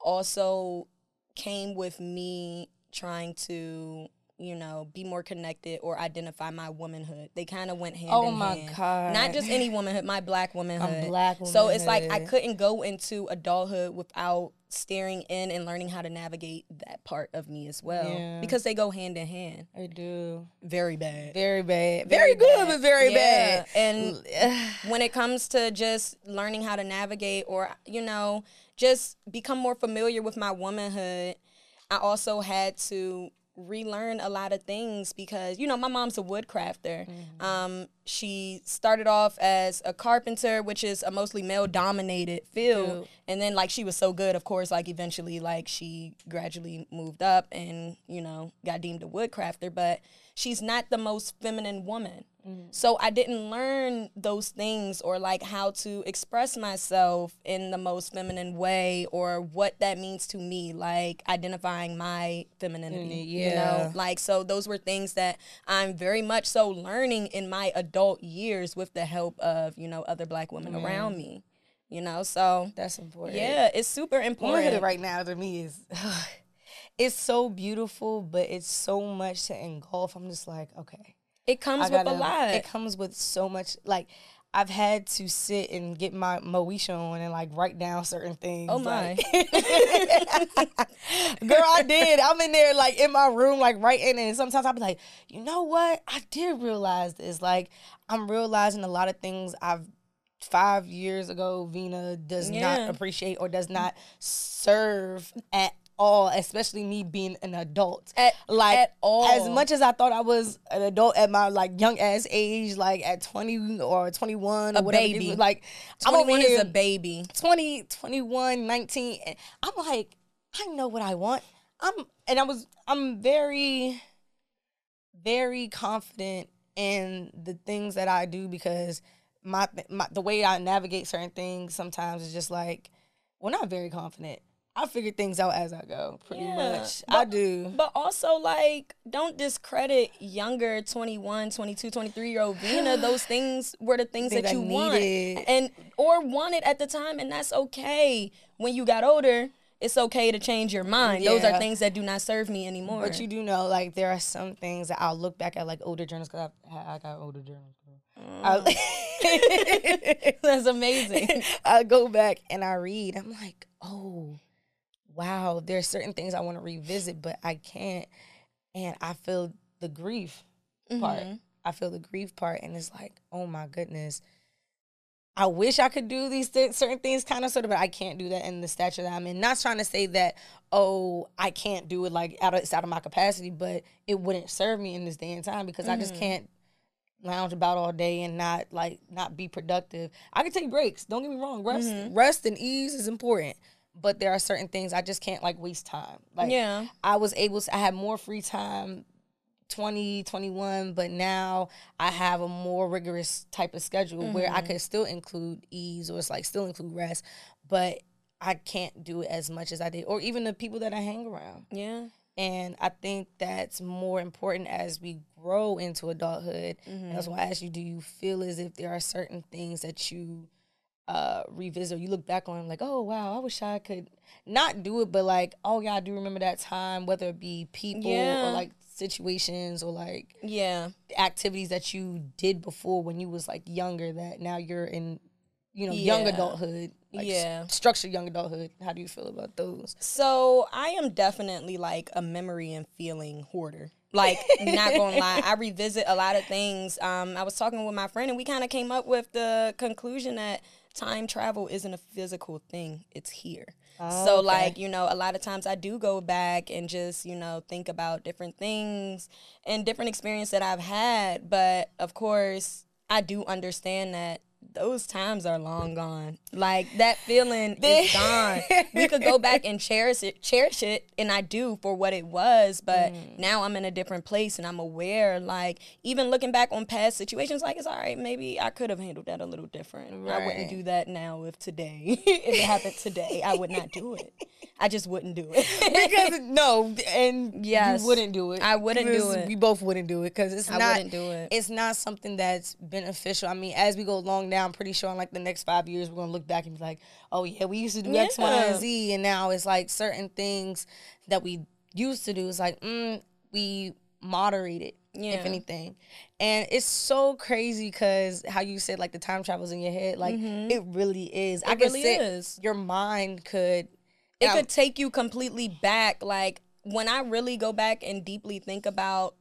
Speaker 2: also came with me trying to, you know, be more connected or identify my womanhood. They kind of went hand
Speaker 1: Oh
Speaker 2: in hand. Oh my.
Speaker 1: God.
Speaker 2: Not just any womanhood, my black womanhood.
Speaker 1: I'm black
Speaker 2: So it's like I couldn't go into adulthood without staring in and learning how to navigate that part of me as well
Speaker 1: Yeah.
Speaker 2: because they go hand in hand.
Speaker 1: I do.
Speaker 2: Very bad.
Speaker 1: Very bad. Very, good, but very
Speaker 2: Yeah,
Speaker 1: bad.
Speaker 2: And when it comes to just learning how to navigate or, you know, just become more familiar with my womanhood, I also had to relearn a lot of things because, you know, my mom's a wood crafter.
Speaker 1: Mm-hmm.
Speaker 2: Um, she started off as a carpenter, which is a mostly male dominated field.
Speaker 1: Field.
Speaker 2: And then like she was so good, of course, like eventually like she gradually moved up and, you know, got deemed a wood crafter, but she's not the most feminine woman. Mm-hmm. So I didn't learn those things or like how to express myself in the most feminine way or what that means to me, like identifying my femininity. You
Speaker 1: Yeah.
Speaker 2: know, like so those were things that I'm very much so learning in my adult years with the help of, you know, other black women mm-hmm. around me. You know, so
Speaker 1: That's important.
Speaker 2: yeah, it's super important.
Speaker 1: Right now to me is it's so beautiful, but it's so much to engulf. I'm just like, okay.
Speaker 2: It comes
Speaker 1: I
Speaker 2: with a
Speaker 1: gotta-
Speaker 2: lot.
Speaker 1: It comes with so much like I've had to sit and get my Moesha on and like write down certain things.
Speaker 2: Oh, my.
Speaker 1: like- Girl, I did. I'm in there like in my room, like writing, and sometimes I'll be like, you know what? I did realize this. Like, I'm realizing a lot of things I've five years ago Vina does
Speaker 2: Yeah.
Speaker 1: not appreciate or does not serve at all, especially me being an adult.
Speaker 2: At-
Speaker 1: like
Speaker 2: at all.
Speaker 1: as much as I thought I was an adult at my like young ass age, like at 20 or 21 or
Speaker 2: A
Speaker 1: whatever,
Speaker 2: baby.
Speaker 1: like I'm over
Speaker 2: 21
Speaker 1: here
Speaker 2: is a baby.
Speaker 1: 20, 21, 19. And I'm like, I know what I want. I'm and I was I'm very very confident in the things that I do because my, my the way I navigate certain things sometimes is just like well not very confident. I figure things out as I go, pretty
Speaker 2: Yeah,
Speaker 1: much. I do.
Speaker 2: But also, like, don't discredit younger 21, 22, 23 year old Vina. Those things were the things that you want. And, or wanted at the time, and that's okay. When you got older, it's okay to change your mind. Those are things that do not serve me anymore.
Speaker 1: But you do know, like there are some things that I'll look back at, like older journals, because I, I got older journals. I, mm.
Speaker 2: that's amazing.
Speaker 1: I go back and I read. I'm like, oh, wow. There's certain things I want to revisit, but I can't. And I feel the grief part.
Speaker 2: Mhm.
Speaker 1: I feel the grief part, and it's like, oh my goodness. I wish I could do these th- certain things kind of sort of, but I can't do that in the stature that I'm in. Not trying to say that, oh, I can't do it like out of, it's out of my capacity, but it wouldn't serve me in this day and time because I just can't lounge about all day and not like not be productive. I can take breaks. Don't get me wrong. Rest, rest and ease is important. But there are certain things I just can't like waste time. Like
Speaker 2: Yeah.
Speaker 1: I was able to I had more free time 20, 21, but now I have a more rigorous type of schedule where
Speaker 2: Mm-hmm.
Speaker 1: I could still include ease or it's like still include rest, but I can't do it as much as I did, or even the people that I hang around.
Speaker 2: Yeah.
Speaker 1: And I think that's more important as we grow into adulthood. And that's why I asked you, do you feel as if there are certain things that you uh, revisit or you look back on like, oh, wow, I wish I could not do it, but like, oh, yeah, I do remember that time, whether it be people
Speaker 2: Yeah.
Speaker 1: or like situations or like
Speaker 2: Yeah.
Speaker 1: activities that you did before when you was like younger that now you're in, you know, young adulthood. Like,
Speaker 2: Yeah.
Speaker 1: s- structured young adulthood. How do you feel about those?
Speaker 2: So I am definitely like a memory and feeling hoarder. Like, not gonna lie, I revisit a lot of things. Um, I was talking with my friend, and we kind of came up with the conclusion that time travel isn't a physical thing; it's here. Oh, so,
Speaker 1: okay.
Speaker 2: like, you know, a lot of times I do go back and just, you know, think about different things and different experience that I've had. But of course, I do understand that those times are long gone. Like that feeling is gone. We could go back and cherish it, cherish it, and I do for what it was. But
Speaker 1: Mm.
Speaker 2: now I'm in a different place, and I'm aware. Like even looking back on past situations, like it's all right. Maybe I could have handled that a little different. I wouldn't do that now. If today, if it happened today, I would not do it. I just wouldn't do it.
Speaker 1: because no, and
Speaker 2: Yes.
Speaker 1: you wouldn't do it.
Speaker 2: I wouldn't do it.
Speaker 1: We both wouldn't do it because it's
Speaker 2: I
Speaker 1: not.
Speaker 2: wouldn't do it.
Speaker 1: It's not something that's beneficial. I mean, as we go along now, I'm pretty sure in like the next five years, we're gonna look back and be like, oh yeah, we used to do X, Y,
Speaker 2: Yeah.
Speaker 1: and Z, and now it's like certain things that we used to do. It's like, mm, we moderate it.
Speaker 2: Yeah.
Speaker 1: If anything, and it's so crazy because how you said like the time travels in your head, like it really is. I
Speaker 2: Mm-hmm. It
Speaker 1: could
Speaker 2: really is.
Speaker 1: Your mind could.
Speaker 2: it
Speaker 1: Yeah.
Speaker 2: could take you completely back. Like when I really go back and deeply think about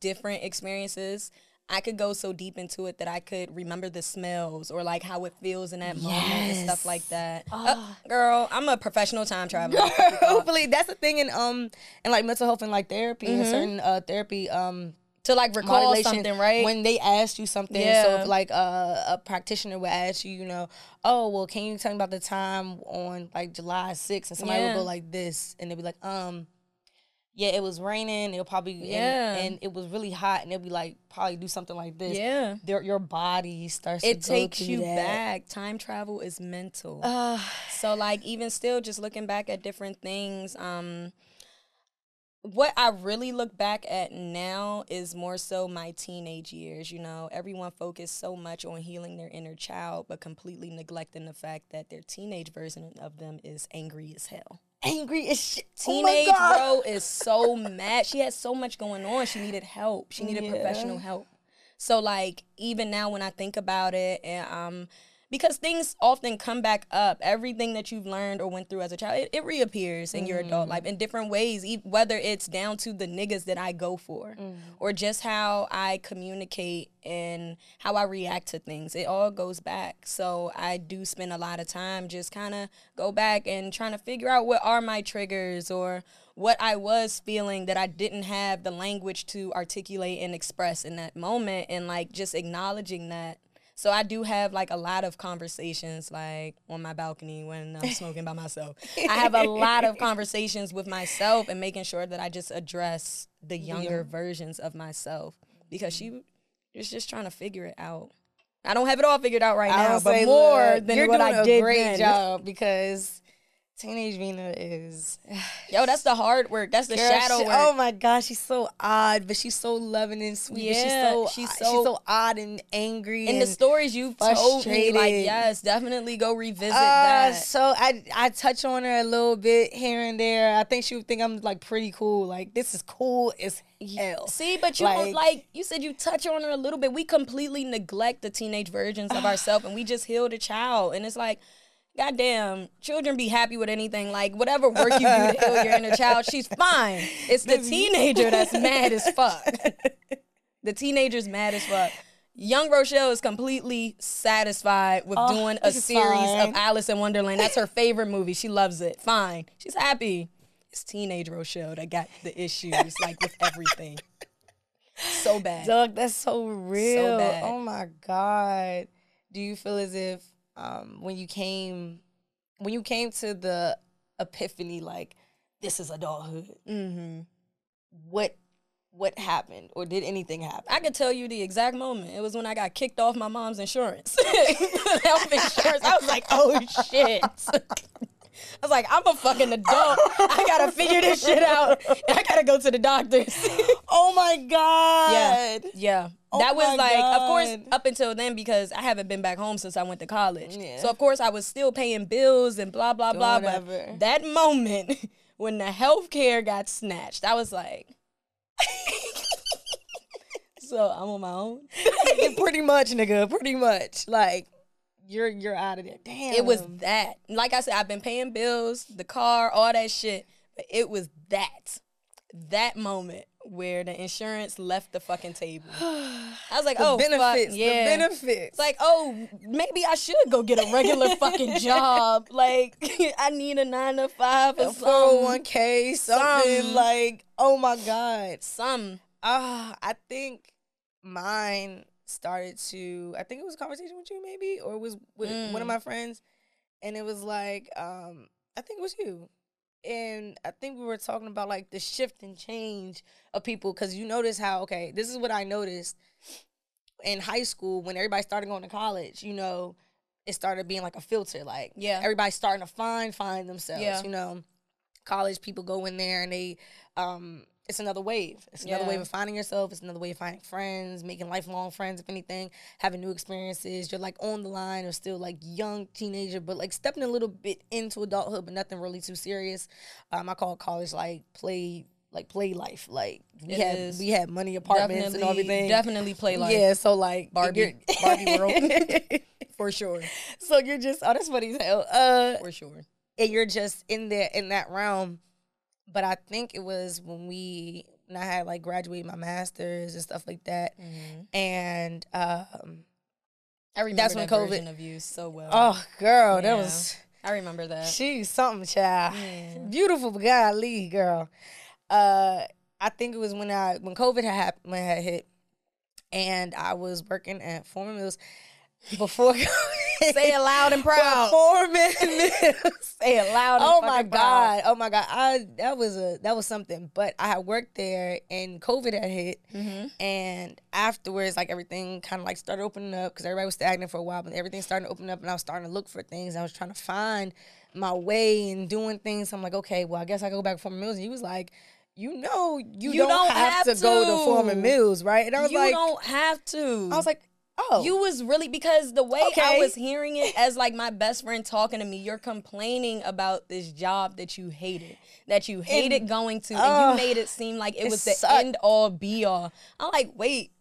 Speaker 2: different experiences, I could go so deep into it that I could remember the smells or like how it feels in that moment and stuff like that. Uh, girl, I'm a professional time traveler.
Speaker 1: Hopefully, that's the thing in um and like mental health and like therapy and certain uh therapy um
Speaker 2: to like recall something, right?
Speaker 1: When they ask you something, so if like uh, a practitioner would ask you, you know, oh well, can you tell me about the time on like July 6th and somebody
Speaker 2: Yeah.
Speaker 1: would go like this and they'd be like, um. Yeah, it was raining. It'll probably
Speaker 2: Yeah.
Speaker 1: and, it was really hot, and it'll be like probably do something like this.
Speaker 2: Yeah.
Speaker 1: Their, your body starts.
Speaker 2: it
Speaker 1: to
Speaker 2: takes you
Speaker 1: that.
Speaker 2: back. Time travel is mental.
Speaker 1: Uh,
Speaker 2: So like even still just looking back at different things, um what I really look back at now is more so my teenage years, you know. Everyone focused so much on healing their inner child but completely neglecting the fact that their teenage version of them is angry as hell.
Speaker 1: Angry as shit. Oh
Speaker 2: Teenage
Speaker 1: God.
Speaker 2: bro is so mad. She had so much going on. She needed help. She needed
Speaker 1: Yeah.
Speaker 2: professional help. So like even now when I think about it and um because things often come back up. Everything that you've learned or went through as a child, it, it reappears in your adult mm-hmm. life in different ways, whether it's down to the niggas that I go for mm. or just how I communicate and how I react to things. It all goes back. So I do spend a lot of time just kind of go back and trying to figure out what are my triggers or what I was feeling that I didn't have the language to articulate and express in that moment and like just acknowledging that. So I do have like a lot of conversations like on my balcony when I'm smoking by myself. I have a lot of conversations with myself and making sure that I just address the younger versions of myself because she mm-hmm. is just trying to figure it out. I don't have it all figured out right
Speaker 1: I
Speaker 2: now, but more
Speaker 1: look,
Speaker 2: than
Speaker 1: you're
Speaker 2: what
Speaker 1: doing
Speaker 2: I
Speaker 1: a
Speaker 2: did
Speaker 1: great
Speaker 2: then.
Speaker 1: job because teenage Vina is
Speaker 2: Yo, that's the hard work. That's the
Speaker 1: Girl,
Speaker 2: shadow
Speaker 1: she-
Speaker 2: work.
Speaker 1: Oh my gosh, she's so odd, but she's so loving and sweet. but
Speaker 2: Yeah,
Speaker 1: she's so
Speaker 2: she's
Speaker 1: she's
Speaker 2: so-
Speaker 1: so, odd and angry.
Speaker 2: and
Speaker 1: and
Speaker 2: the stories you've told me, like yes, definitely go revisit
Speaker 1: Uh,
Speaker 2: that.
Speaker 1: so I I touch on her a little bit here and there. I think she would think I'm like pretty cool. Like this is cool as hell.
Speaker 2: See, but you
Speaker 1: Like-
Speaker 2: like you said you touch on her a little bit. We completely neglect the teenage versions of ourselves and we just heal the child. And it's like, goddamn, children be happy with anything. Like whatever work you do to heal your inner child, she's fine. It's the teenager that's mad as fuck. the teenager's mad as fuck. Young Rochelle is completely satisfied with
Speaker 1: Oh,
Speaker 2: doing a series
Speaker 1: fine.
Speaker 2: of Alice in Wonderland. That's her favorite movie. She loves it. Fine. She's happy. It's teenage Rochelle that got the issues, like with everything. So bad.
Speaker 1: Doug, that's so real.
Speaker 2: bad.
Speaker 1: Oh my God. Do you feel as if um, when you came when you came to the epiphany, like this is adulthood,
Speaker 2: mm-hmm.
Speaker 1: what what happened? Or did anything happen?
Speaker 2: I could tell you the exact moment. It was when I got kicked off my mom's insurance. Health insurance. I was like, oh shit. I was like, I'm a fucking adult. I gotta figure this shit out. And I gotta go to the doctors.
Speaker 1: Oh my God.
Speaker 2: Yeah. Yeah.
Speaker 1: Oh
Speaker 2: that was like, of course, up until then, because I haven't been back home since I went to college.
Speaker 1: Yeah.
Speaker 2: So, of course, I was still paying bills and blah, blah, blah.
Speaker 1: Whatever.
Speaker 2: But that moment when the health care got snatched, I was like, so I'm on my own.
Speaker 1: pretty much, nigga. Pretty much. Like you're you're out of there. Damn.
Speaker 2: It was that. Like I said, I've been paying bills, the car, all that shit. But it was that. That moment where the insurance left the fucking table. I was like,
Speaker 1: the
Speaker 2: oh, fuck,
Speaker 1: benefits.
Speaker 2: yeah.
Speaker 1: The benefits.
Speaker 2: It's like, oh, maybe I should go get a regular fucking job. Like, I need a nine to five or
Speaker 1: four hundred
Speaker 2: something.
Speaker 1: one k something
Speaker 2: Some.
Speaker 1: like oh my god
Speaker 2: Some.
Speaker 1: ah i think mine started to i think it was a conversation with you maybe or it was with one of
Speaker 2: Mm.
Speaker 1: my friends and it was like um i think it was you and i think we were talking about like the shift and change of people because you notice how okay this is what i noticed in high school when everybody started going to college you know it started being like a filter like
Speaker 2: Yeah.
Speaker 1: everybody's starting to find find themselves
Speaker 2: Yeah.
Speaker 1: you know college people go in there and they um it's another wave it's another
Speaker 2: Yeah.
Speaker 1: wave of finding yourself it's another way of finding friends making lifelong friends if anything having new experiences you're like on the line or still like young teenager but like stepping a little bit into adulthood but nothing really too serious um i call college like play like play life like we
Speaker 2: It
Speaker 1: had
Speaker 2: is.
Speaker 1: we had money apartments and everything
Speaker 2: Definitely play life.
Speaker 1: yeah so like
Speaker 2: Barbie- Barbie world. For sure.
Speaker 1: so you're just oh that's funny as hell uh
Speaker 2: For sure.
Speaker 1: and you're just in there in that realm. But I think it was when we when I had like graduated my masters and stuff like that, and um,
Speaker 2: I remember
Speaker 1: That's
Speaker 2: that
Speaker 1: when COVID
Speaker 2: version of you so well.
Speaker 1: oh girl, that was
Speaker 2: I remember that.
Speaker 1: she's something, child,
Speaker 2: Yeah.
Speaker 1: beautiful golly, girl. Uh, I think it was when I when COVID had happened, when it had hit, and I was working at Forman Mills before.
Speaker 2: Say it loud and proud.
Speaker 1: Forman Mills.
Speaker 2: Say it loud and
Speaker 1: oh my
Speaker 2: fucking proud.
Speaker 1: god oh my god i that was a that was something but i had worked there and covid had hit
Speaker 2: Mm-hmm.
Speaker 1: and afterwards like everything kind of like started opening up because everybody was stagnant for a while but everything started to open up and i was starting to look for things i was trying to find my way and doing things i'm like okay well i guess i go back for mills and he was like you know you,
Speaker 2: You
Speaker 1: don't,
Speaker 2: don't
Speaker 1: have,
Speaker 2: have
Speaker 1: to, go
Speaker 2: to.
Speaker 1: to forman mills right and i was
Speaker 2: you
Speaker 1: like
Speaker 2: don't have to.
Speaker 1: i was like oh
Speaker 2: You was really because the way I was hearing it as like my best friend talking to me, you're complaining about this job that you hated, that you hated going to, and you made it seem like it
Speaker 1: it
Speaker 2: was the
Speaker 1: sucked.
Speaker 2: end all be all. I'm like, wait,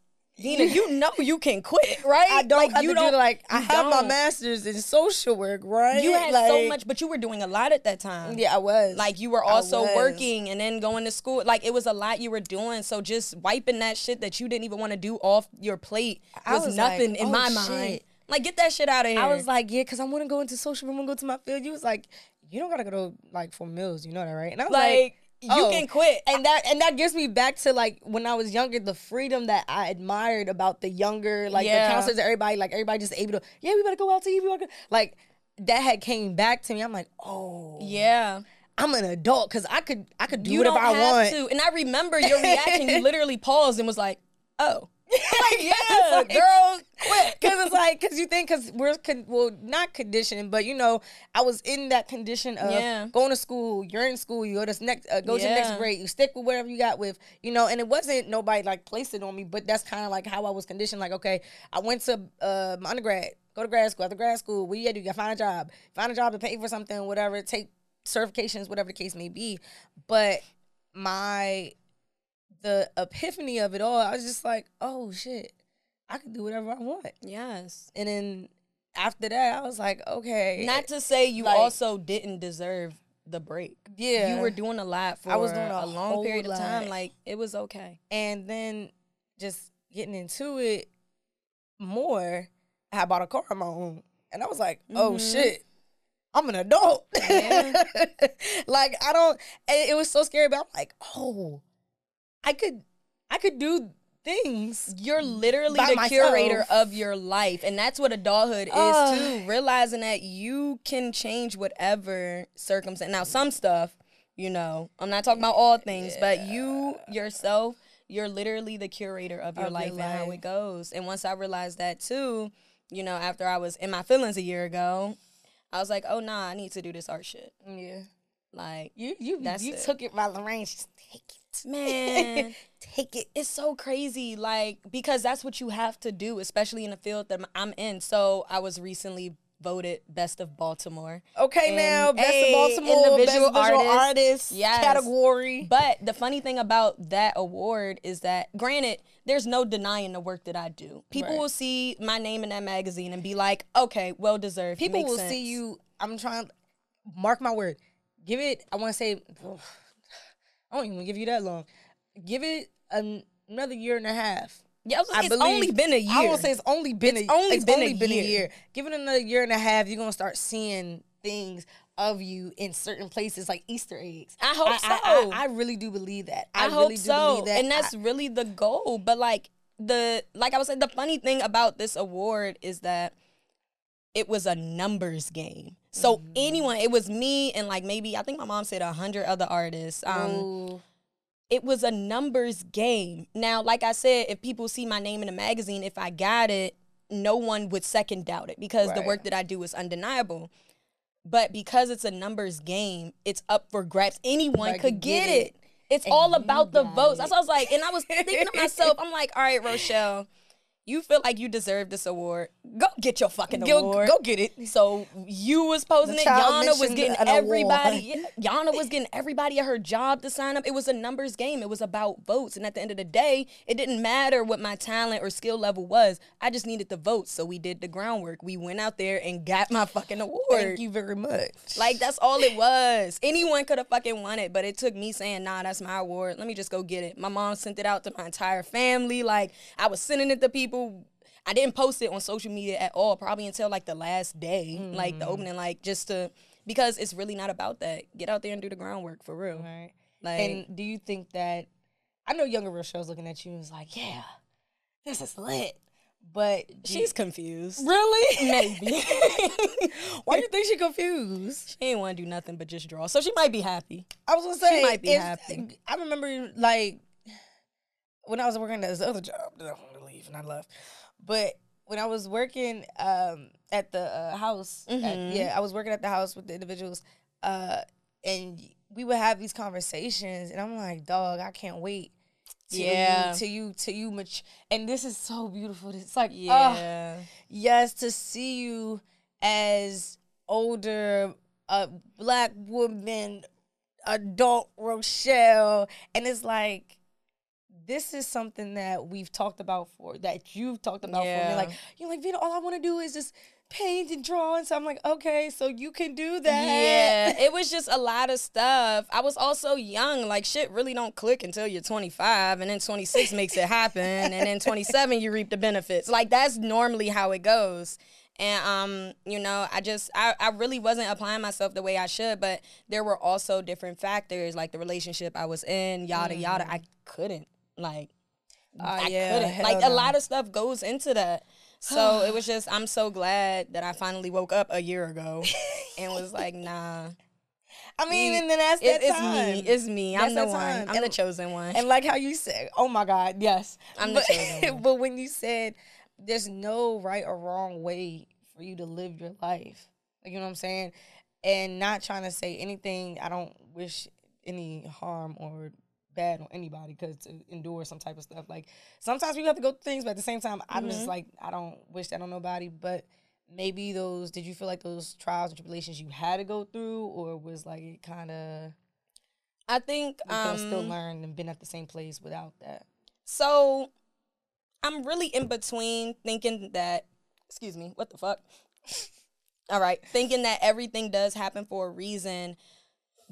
Speaker 2: Dina, you know you can quit, right?
Speaker 1: I don't
Speaker 2: like you
Speaker 1: do
Speaker 2: don't
Speaker 1: it, like I have my
Speaker 2: don't.
Speaker 1: master's in social work, right?
Speaker 2: You had so much, but you were doing a lot at that time.
Speaker 1: Yeah, I was.
Speaker 2: Like you were also working and then going to school. Like it was a lot you were doing. So just wiping that shit that you didn't even want to do off your plate was,
Speaker 1: was like,
Speaker 2: nothing in
Speaker 1: oh,
Speaker 2: my
Speaker 1: shit.
Speaker 2: mind. Like get that shit out of here.
Speaker 1: I was like, yeah, because I want to go into social. I want to go to my field. You was like, you don't gotta go to like for mills. You know that, right? And I was like,
Speaker 2: like you
Speaker 1: oh.
Speaker 2: can quit.
Speaker 1: and that and that gets me back to like when I was younger, the freedom that I admired about the younger, like
Speaker 2: Yeah.
Speaker 1: the counselors, everybody, like everybody just able to, yeah, we better go out to eat. We better go. Like that had came back to me. I'm like, oh,
Speaker 2: Yeah.
Speaker 1: I'm an adult because I could I could do
Speaker 2: You
Speaker 1: whatever I want.
Speaker 2: to. And I remember your reaction. You literally paused and was like, oh.
Speaker 1: yeah,
Speaker 2: Yeah, girl, quit.
Speaker 1: Because it's like, because you think, because we're, con- well, not conditioned, but you know, I was in that condition of
Speaker 2: Yeah.
Speaker 1: going to school, you're in school, you go to next, uh, go to the next grade, you stick with whatever you got with, you know, and it wasn't nobody like placed it on me, but that's kind of like how I was conditioned. Like, okay, I went to uh, my undergrad, go to grad school, after grad school, what do you gotta do? You gotta find a job, find a job to pay for something, whatever, take certifications, whatever the case may be. But my, the epiphany of it all, I was just like, oh shit, I can do whatever I want.
Speaker 2: Yes.
Speaker 1: And then after that, I was like, okay.
Speaker 2: Not to say you
Speaker 1: Like-
Speaker 2: also didn't deserve the break.
Speaker 1: yeah.
Speaker 2: You were doing a lot for
Speaker 1: I was doing a
Speaker 2: a long period of time.
Speaker 1: lot.
Speaker 2: Like it was okay.
Speaker 1: and then just getting into it, more, I bought a car on my own, and I was like, oh mm-hmm. shit. I'm an adult.
Speaker 2: Yeah.
Speaker 1: like I don't and it was so scary, but I'm like, oh, I could I could do things.
Speaker 2: You're literally the curator of your life. And that's what adulthood is too. Realizing that you can change whatever circumstance. Now, some stuff, you know, I'm not talking about all things, but you yourself, you're literally the curator of your
Speaker 1: Of your
Speaker 2: life and how it goes. And once I realized that too, you know, after I was in my feelings a year ago, I was like, oh nah, I need to do this art shit.
Speaker 1: Yeah.
Speaker 2: Like,
Speaker 1: You you you
Speaker 2: it.
Speaker 1: took it by. Just take it.
Speaker 2: Man.
Speaker 1: take it.
Speaker 2: it's so crazy like because that's what you have to do especially in the field that i'm in so i was recently voted best of baltimore
Speaker 1: Okay,
Speaker 2: And
Speaker 1: now best of Baltimore,
Speaker 2: individual
Speaker 1: best visual
Speaker 2: artist.
Speaker 1: artist,
Speaker 2: Yes.
Speaker 1: category.
Speaker 2: but the funny thing about that award is that granted there's no denying the work that i do people
Speaker 1: Right.
Speaker 2: will see my name in that magazine and be like okay well deserved
Speaker 1: People
Speaker 2: Makes
Speaker 1: will
Speaker 2: sense.
Speaker 1: see you. I'm trying. Mark my word. Give it. I want to say. I don't even give you that long. Give it an, another year and a half.
Speaker 2: yeah I was,
Speaker 1: I
Speaker 2: it's
Speaker 1: believe-
Speaker 2: only been a year
Speaker 1: I won't say it's only been
Speaker 2: It's
Speaker 1: a,
Speaker 2: only
Speaker 1: it's
Speaker 2: been a
Speaker 1: been
Speaker 2: year.
Speaker 1: a year. Give it another year and a half. You're gonna start seeing things of you in certain places like Easter eggs.
Speaker 2: I hope
Speaker 1: I,
Speaker 2: so.
Speaker 1: I, I really do believe that.
Speaker 2: I,
Speaker 1: I,
Speaker 2: hope
Speaker 1: really do
Speaker 2: so,
Speaker 1: believe that.
Speaker 2: and that's really the goal. But like the like I was saying, the funny thing about this award is that it was a numbers game. So
Speaker 1: Mm-hmm.
Speaker 2: anyone, it was me and like maybe I think my mom said a hundred other artists. Um,
Speaker 1: Ooh.
Speaker 2: it was a numbers game. Now, like I said, if people see my name in a magazine, if I got it, no one would second doubt it because the work that I do is undeniable. But because it's a numbers game, it's up for grabs. Anyone
Speaker 1: Like,
Speaker 2: could get,
Speaker 1: get
Speaker 2: it.
Speaker 1: it,
Speaker 2: It's
Speaker 1: and
Speaker 2: all about the votes.
Speaker 1: it.
Speaker 2: That's what I was like, and I was thinking to myself, I'm like, all right, Rochelle, you feel like you deserve this award. Go get your fucking
Speaker 1: go,
Speaker 2: award.
Speaker 1: go get it.
Speaker 2: So you was posing
Speaker 1: The
Speaker 2: it. Yana was getting everybody. Yana was getting everybody at her job to sign up. It was a numbers game. It was about votes. And at the end of the day, it didn't matter what my talent or skill level was. I just needed the votes. So we did the groundwork. We went out there and got my fucking award.
Speaker 1: Thank you very much.
Speaker 2: Like that's all it was. Anyone could have fucking won it, but it took me saying, "Nah, that's my award. Let me just go get it." My mom sent it out to my entire family. Like I was sending it to people. I didn't post it on social media at all, probably until like the last day, like the mm. opening, like just to because it's really not about that. Get out there and do the groundwork for real.
Speaker 1: Right.
Speaker 2: Like
Speaker 1: and do you think that I know younger Rochelle's looking at you and is like, yeah, this is lit. But
Speaker 2: she's
Speaker 1: you-
Speaker 2: confused.
Speaker 1: really
Speaker 2: Maybe
Speaker 1: Why do you think she confused?
Speaker 2: she ain't want to do nothing but just draw, so she might be happy.
Speaker 1: I was gonna say she
Speaker 2: might be happy.
Speaker 1: I remember like when I was working at this other job that I wanted to leave and I left. But when I was working um, at the uh, house, at-
Speaker 2: Mhm.
Speaker 1: yeah, I was working at the house with the individuals, uh, and we would have these conversations, and I'm like, dog, I can't wait. Till
Speaker 2: Yeah.
Speaker 1: you, till you, till you much, and this is so beautiful. It's like, yeah,
Speaker 2: Yeah.
Speaker 1: yes, to see you as older, a black woman, adult Rochelle, and it's like this is something that we've talked about for that you've talked about for me. Like you're like, Vina, all I want to do is just paint and draw, and so I'm like, okay, so you can do that.
Speaker 2: Yeah, it was just a lot of stuff. I was also young. Like shit really don't click until you're 25 and then 26 makes it happen and then 27 you reap the benefits. Like that's normally how it goes. And um, you know, I just I, I really wasn't applying myself the way I should, but there were also different factors like the relationship I was in, yada yada. I couldn't. Like
Speaker 1: Ah,
Speaker 2: I
Speaker 1: yeah,
Speaker 2: couldn't. Like a lot of stuff goes into that. So it was just I'm so glad that I finally woke up a year ago and was like, nah.
Speaker 1: I mean, and then that's
Speaker 2: It-
Speaker 1: that
Speaker 2: it's
Speaker 1: time.
Speaker 2: me. It's me. I'm the one. I'm the chosen one.
Speaker 1: And like how you said, oh my God, yes.
Speaker 2: I'm the
Speaker 1: but,
Speaker 2: chosen one.
Speaker 1: but when you said there's no right or wrong way for you to live your life, like, you know what I'm saying? And not trying to say anything, I don't wish any harm or bad on anybody because to endure some type of stuff. Like sometimes we have to go through things, but at the same time, I'm just
Speaker 2: Mhm.
Speaker 1: like, I don't wish that on nobody. But maybe those, did you feel like those trials and tribulations you had to go through, or was like it kind of,
Speaker 2: I think
Speaker 1: have still
Speaker 2: um,
Speaker 1: learned and been at the same place without that?
Speaker 2: so. I'm really in between thinking that. Excuse me. What the fuck? All right, thinking that everything does happen for a reason,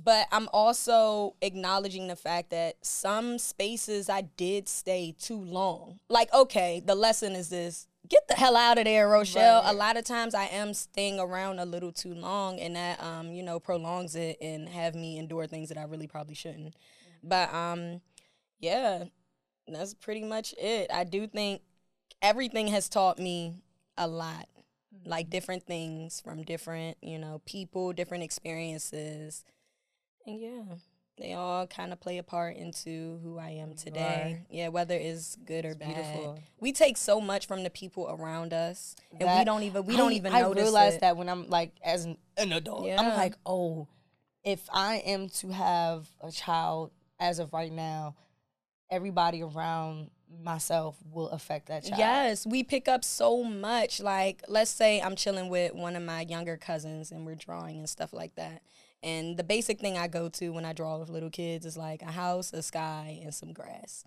Speaker 2: but I'm also acknowledging the fact that some spaces I did stay too long. Like, okay, the lesson is this get the hell out of there, Rochelle.
Speaker 1: Right.
Speaker 2: A lot of times I am staying around a little too long and that um, you know, prolongs it and have me endure things that I really probably shouldn't. But um yeah, that's pretty much it. I do think everything has taught me a lot. Like different things from different, you know, people, different experiences. And yeah, they all kind of play a part into who I am today. Yeah, whether it's good or bad.
Speaker 1: beautiful.
Speaker 2: We take so much from the people around us, and we don't even we
Speaker 1: I-
Speaker 2: don't even
Speaker 1: I
Speaker 2: notice
Speaker 1: realize
Speaker 2: it.
Speaker 1: that when I'm like as an, an adult,
Speaker 2: Yeah.
Speaker 1: I'm like, oh, if I am to have a child as of right now, everybody around myself will affect that child.
Speaker 2: Yes, we pick up so much. Like, let's say I'm chilling with one of my younger cousins and we're drawing and stuff like that. And the basic thing I go to when I draw with little kids is like a house, a sky, and some grass.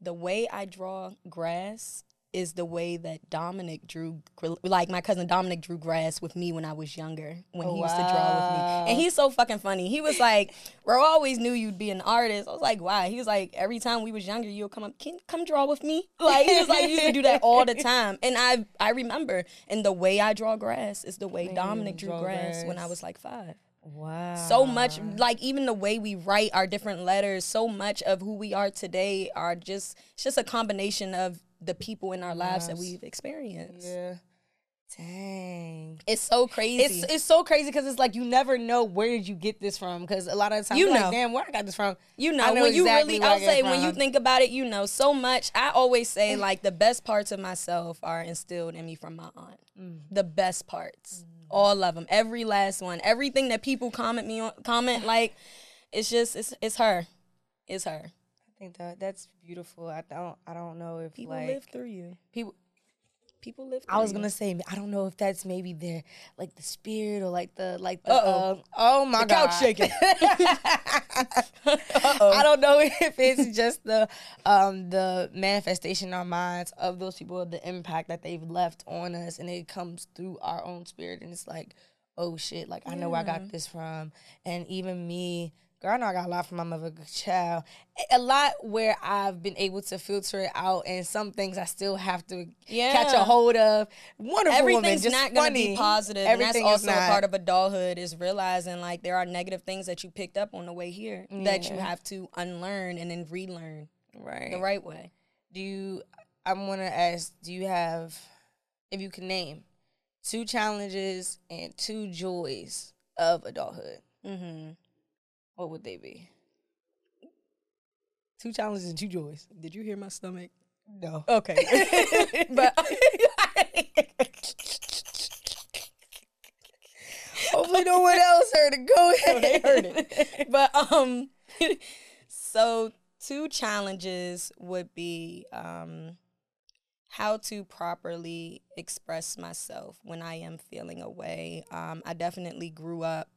Speaker 2: The way I draw grass is the way that Dominic drew, like my cousin Dominic drew grass with me when I was younger, when he used to draw with me. And he's so fucking funny. He was like, Bro, I always knew you'd be an artist. I was like, Why? He was like, Every time we was younger, you'll come up, Can come draw with me? Like, he was like, You used to do that all the time. And I I remember, and the way I draw grass is the way Dominic drew
Speaker 1: draw
Speaker 2: grass, when I was like five
Speaker 1: Wow.
Speaker 2: so much like even the way we write our different letters so much of who we are today are just it's just a combination of the people in our lives that we've experienced
Speaker 1: Yeah. Dang.
Speaker 2: it's so crazy
Speaker 1: It's it's so crazy because it's like you never know where did you get this from because a lot of times
Speaker 2: You
Speaker 1: you're like,
Speaker 2: know.
Speaker 1: damn where I got this from
Speaker 2: you
Speaker 1: I
Speaker 2: know,
Speaker 1: know
Speaker 2: when you
Speaker 1: exactly
Speaker 2: really
Speaker 1: I
Speaker 2: i'll say when you think about it you know so much i always say like the best parts of myself are instilled in me from my aunt
Speaker 1: Mm.
Speaker 2: the best parts all of them every last one. Everything that people comment me on comment like it's just it's it's her. It's her.
Speaker 1: I think that that's beautiful. I don't I don't know if
Speaker 2: people
Speaker 1: like
Speaker 2: live through you.
Speaker 1: people
Speaker 2: people live
Speaker 1: I was gonna say I don't know if that's maybe their like the spirit or like the like the
Speaker 2: Uh-oh.
Speaker 1: uh, oh my
Speaker 2: The
Speaker 1: god
Speaker 2: couch shaking.
Speaker 1: I don't know if it's just the um the manifestation in our minds of those people, the impact that they've left on us, and it comes through our own spirit, and it's like, oh shit, like I know where I got this from, and even me. Girl, I know I got a lot from my mother, child. A lot where I've been able to filter it out, and some things I still have to catch a hold of. Wonderful woman,
Speaker 2: Everything's
Speaker 1: just
Speaker 2: not going to be positive,
Speaker 1: Everything
Speaker 2: and that's also part of adulthood is realizing like there are negative things that you picked up on the way here that you have to unlearn and then relearn
Speaker 1: right.
Speaker 2: the right way.
Speaker 1: do you i want to ask do you have if you can name two challenges and two joys of adulthood
Speaker 2: hmm
Speaker 1: what would they be two challenges and two joys
Speaker 2: Did you hear my stomach?
Speaker 1: no
Speaker 2: Okay, but
Speaker 1: hopefully no one else heard it go ahead
Speaker 2: they heard it. But um, so two challenges would be um, how to properly express myself when I am feeling away. Um, I definitely grew up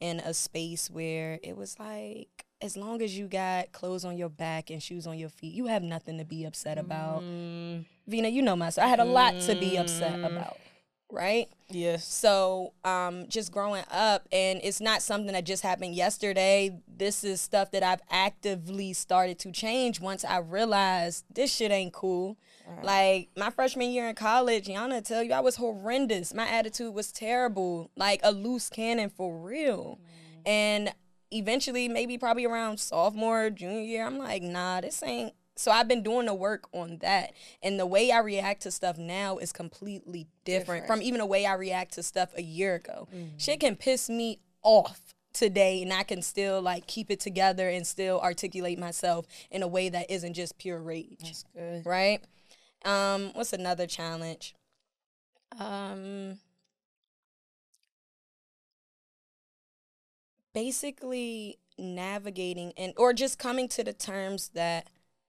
Speaker 2: in a space where it was like as long as you got clothes on your back and shoes on your feet, you have nothing to be upset about.
Speaker 1: Mm,
Speaker 2: Vina, you know myself. I had a lot to be upset about, right?
Speaker 1: yes
Speaker 2: So, um, just growing up, and it's not something that just happened yesterday. This is stuff that I've actively started to change once I realized this shit ain't cool. Like my freshman year in college, Yana tell you I was horrendous. My attitude was terrible, like a loose cannon for real. Mm. And eventually, maybe probably around sophomore, junior year, I'm like, nah, this ain't. So I've been doing the work on that, and the way I react to stuff now is completely different, from even the way I react to stuff a year ago. Mm-hmm. Shit can piss me off today, and I can still like keep it together and still articulate myself in a way that isn't just pure rage
Speaker 1: that's good
Speaker 2: right? Um, what's another challenge? Um, basically navigating and or just coming to the terms that